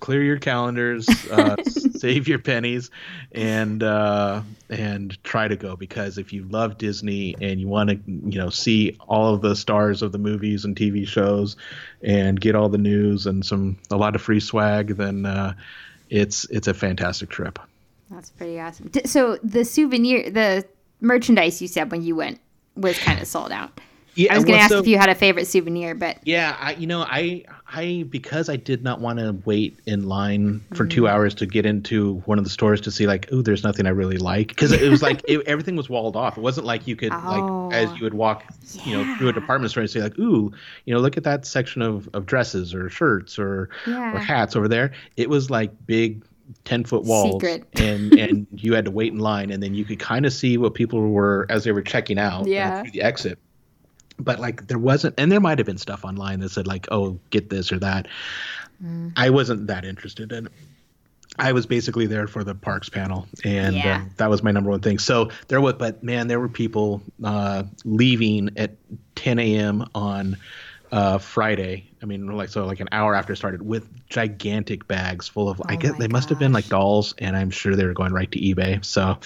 Clear your calendars, uh, save your pennies, and uh, and try to go because if you love Disney and you want to, you know, see all of the stars of the movies and TV shows, and get all the news and some a lot of free swag, then uh, it's it's a fantastic trip. That's pretty awesome. So the souvenir, the merchandise you said when you went was kind of sold out. Yeah, I was going to well, ask so, if you had a favorite souvenir, but yeah, I, you know, I, I because I did not want to wait in line for mm. two hours to get into one of the stores to see like, oh, there's nothing I really like because it was like it, everything was walled off. It wasn't like you could oh, like as you would walk, yeah. you know, through a department store and say like, ooh, you know, look at that section of of dresses or shirts or yeah. or hats over there. It was like big 10 foot walls and and you had to wait in line and then you could kind of see what people were as they were checking out yeah. through the exit but like there wasn't and there might have been stuff online that said like oh get this or that mm. i wasn't that interested in I was basically there for the parks panel, and yeah. uh, that was my number one thing. So there was, but man, there were people uh, leaving at 10 a.m. on uh, Friday. I mean, like so, like an hour after it started, with gigantic bags full of. Oh I guess they gosh. must have been like dolls, and I'm sure they were going right to eBay. So,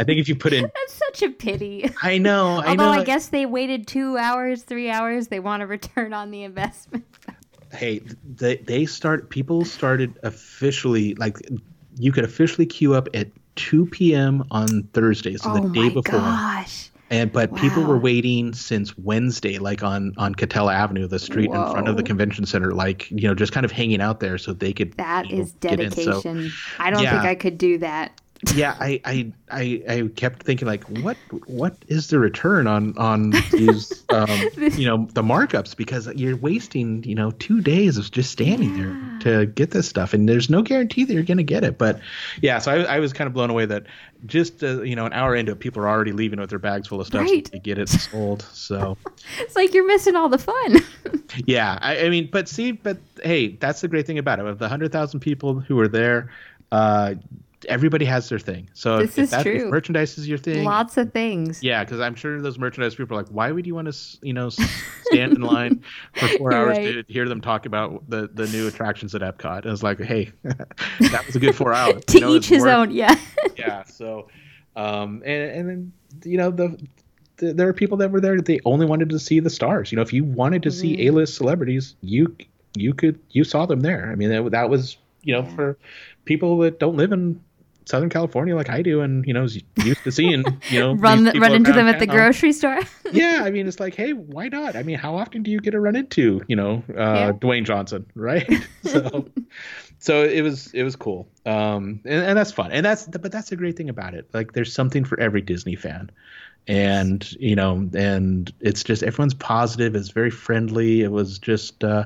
I think if you put in, that's such a pity. I know. I Although know. I guess they waited two hours, three hours. They want a return on the investment. hey, they they start. People started officially like you could officially queue up at 2 p.m. on Thursday, so oh the day before. Gosh and but wow. people were waiting since Wednesday, like on on Katella Avenue, the street Whoa. in front of the convention center, like you know, just kind of hanging out there so they could. That is know, dedication. So, I don't yeah. think I could do that yeah, I, I I I kept thinking like, what what is the return on on these um, you know the markups because you're wasting you know two days of just standing yeah. there to get this stuff and there's no guarantee that you're gonna get it. But yeah, so I, I was kind of blown away that just uh, you know an hour into it, people are already leaving with their bags full of stuff right. to get it sold. So it's like you're missing all the fun. yeah, I, I mean, but see, but hey, that's the great thing about it. Of the hundred thousand people who were there. Uh, everybody has their thing. So this if, is that, true. If merchandise is your thing. Lots of things. Yeah, because I'm sure those merchandise people are like, why would you want to, you know, stand in line for four hours right. to hear them talk about the the new attractions at Epcot? And it's like, hey, that was a good four hours. to you know, each his own. Yeah. yeah. So, um, and and then you know the there are people that were there that they only wanted to see the stars you know if you wanted to mm-hmm. see a-list celebrities you you could you saw them there i mean that, that was you know yeah. for people that don't live in Southern California like I do, and you know, is used to seeing you know run run into them at the grocery store. yeah, I mean, it's like, hey, why not? I mean, how often do you get to run into you know uh, yeah. Dwayne Johnson, right? so, so it was it was cool, um, and, and that's fun, and that's but that's the great thing about it. Like, there's something for every Disney fan and you know and it's just everyone's positive it's very friendly it was just uh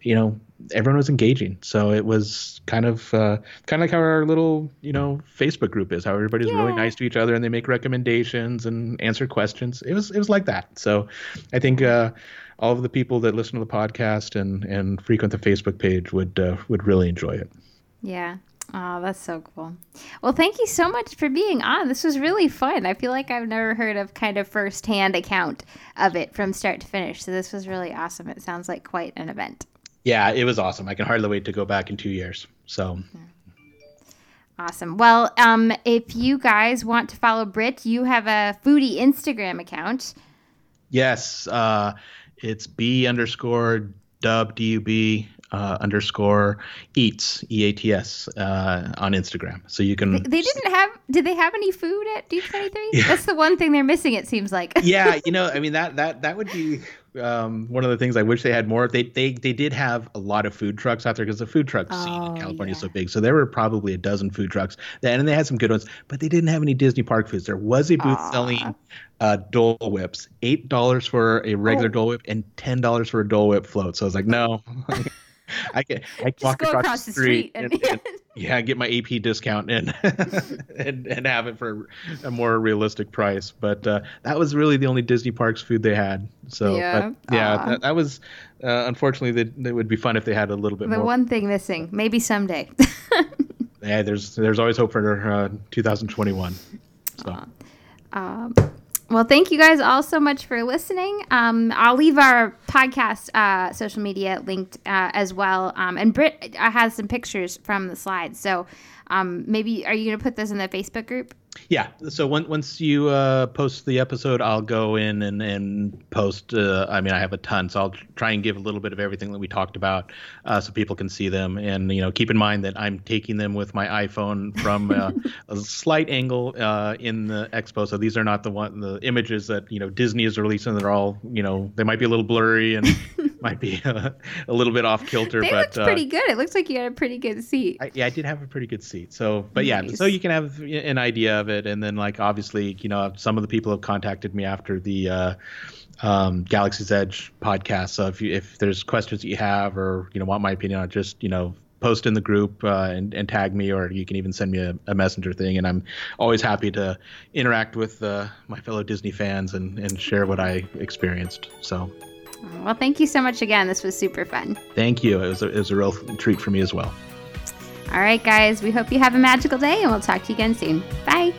you know everyone was engaging. So it was kind of uh, kind of like how our little you know Facebook group is. How everybody's yeah. really nice to each other and they make recommendations and answer questions. It was it was like that. So I think uh, all of the people that listen to the podcast and and frequent the Facebook page would uh, would really enjoy it. Yeah. Oh, that's so cool. Well, thank you so much for being on. This was really fun. I feel like I've never heard of kind of firsthand account of it from start to finish. So this was really awesome. It sounds like quite an event yeah, it was awesome. I can hardly wait to go back in two years. So. Awesome. Well, um, if you guys want to follow Britt, you have a foodie Instagram account. Yes, uh, it's b underscore dub d u b uh, underscore eats e a t s uh, on Instagram. So you can. They, they, didn't have. Did they have any food at D twenty three? That's the one thing they're missing. It seems like. yeah, you know, I mean that that that would be um, one of the things I wish they had more. They they they did have a lot of food trucks out there because the food truck oh, scene in California yeah. is so big. So there were probably a dozen food trucks, and they had some good ones, but they didn't have any Disney park foods. There was a booth Aww. selling uh, Dole Whips, eight dollars for a regular oh. Dole Whip and ten dollars for a Dole Whip float. So I was like, no. I can I can walk across, across, the street, and, and, and, yeah, get my AP discount and and and have it for a more realistic price. But uh, that was really the only Disney parks food they had. So yeah, but, yeah, that, that, was uh, unfortunately that it would be fun if they had a little bit the more. The one thing missing, maybe someday. yeah, there's there's always hope for uh, 2021. So. Um, Well, thank you guys all so much for listening. Um, I'll leave our podcast uh, social media linked uh, as well. Um, and Britt has some pictures from the slides. So um, maybe are you going to put those in the Facebook group? Yeah. So when, once you uh, post the episode, I'll go in and, and post. Uh, I mean, I have a ton, so I'll try and give a little bit of everything that we talked about, uh, so people can see them. And you know, keep in mind that I'm taking them with my iPhone from uh, a slight angle uh, in the expo. So these are not the one the images that you know Disney is releasing. They're all you know they might be a little blurry and might be a, a little bit off kilter. They but looked pretty good. It looks like you had a pretty good seat. I, yeah, I did have a pretty good seat. So, but yeah, so you can have an idea of it, and then like obviously, you know, some of the people have contacted me after the uh, um, Galaxy's Edge podcast. So if you if there's questions that you have, or you know, want my opinion on, just you know. Post in the group uh, and, and tag me, or you can even send me a, a messenger thing. And I'm always happy to interact with uh, my fellow Disney fans and, and share what I experienced. So Well, thank you so much again. This was super fun. thank you. It was a, it was a real treat for me as well. All right, guys, we hope you have a magical day and we'll talk to you again soon. Bye.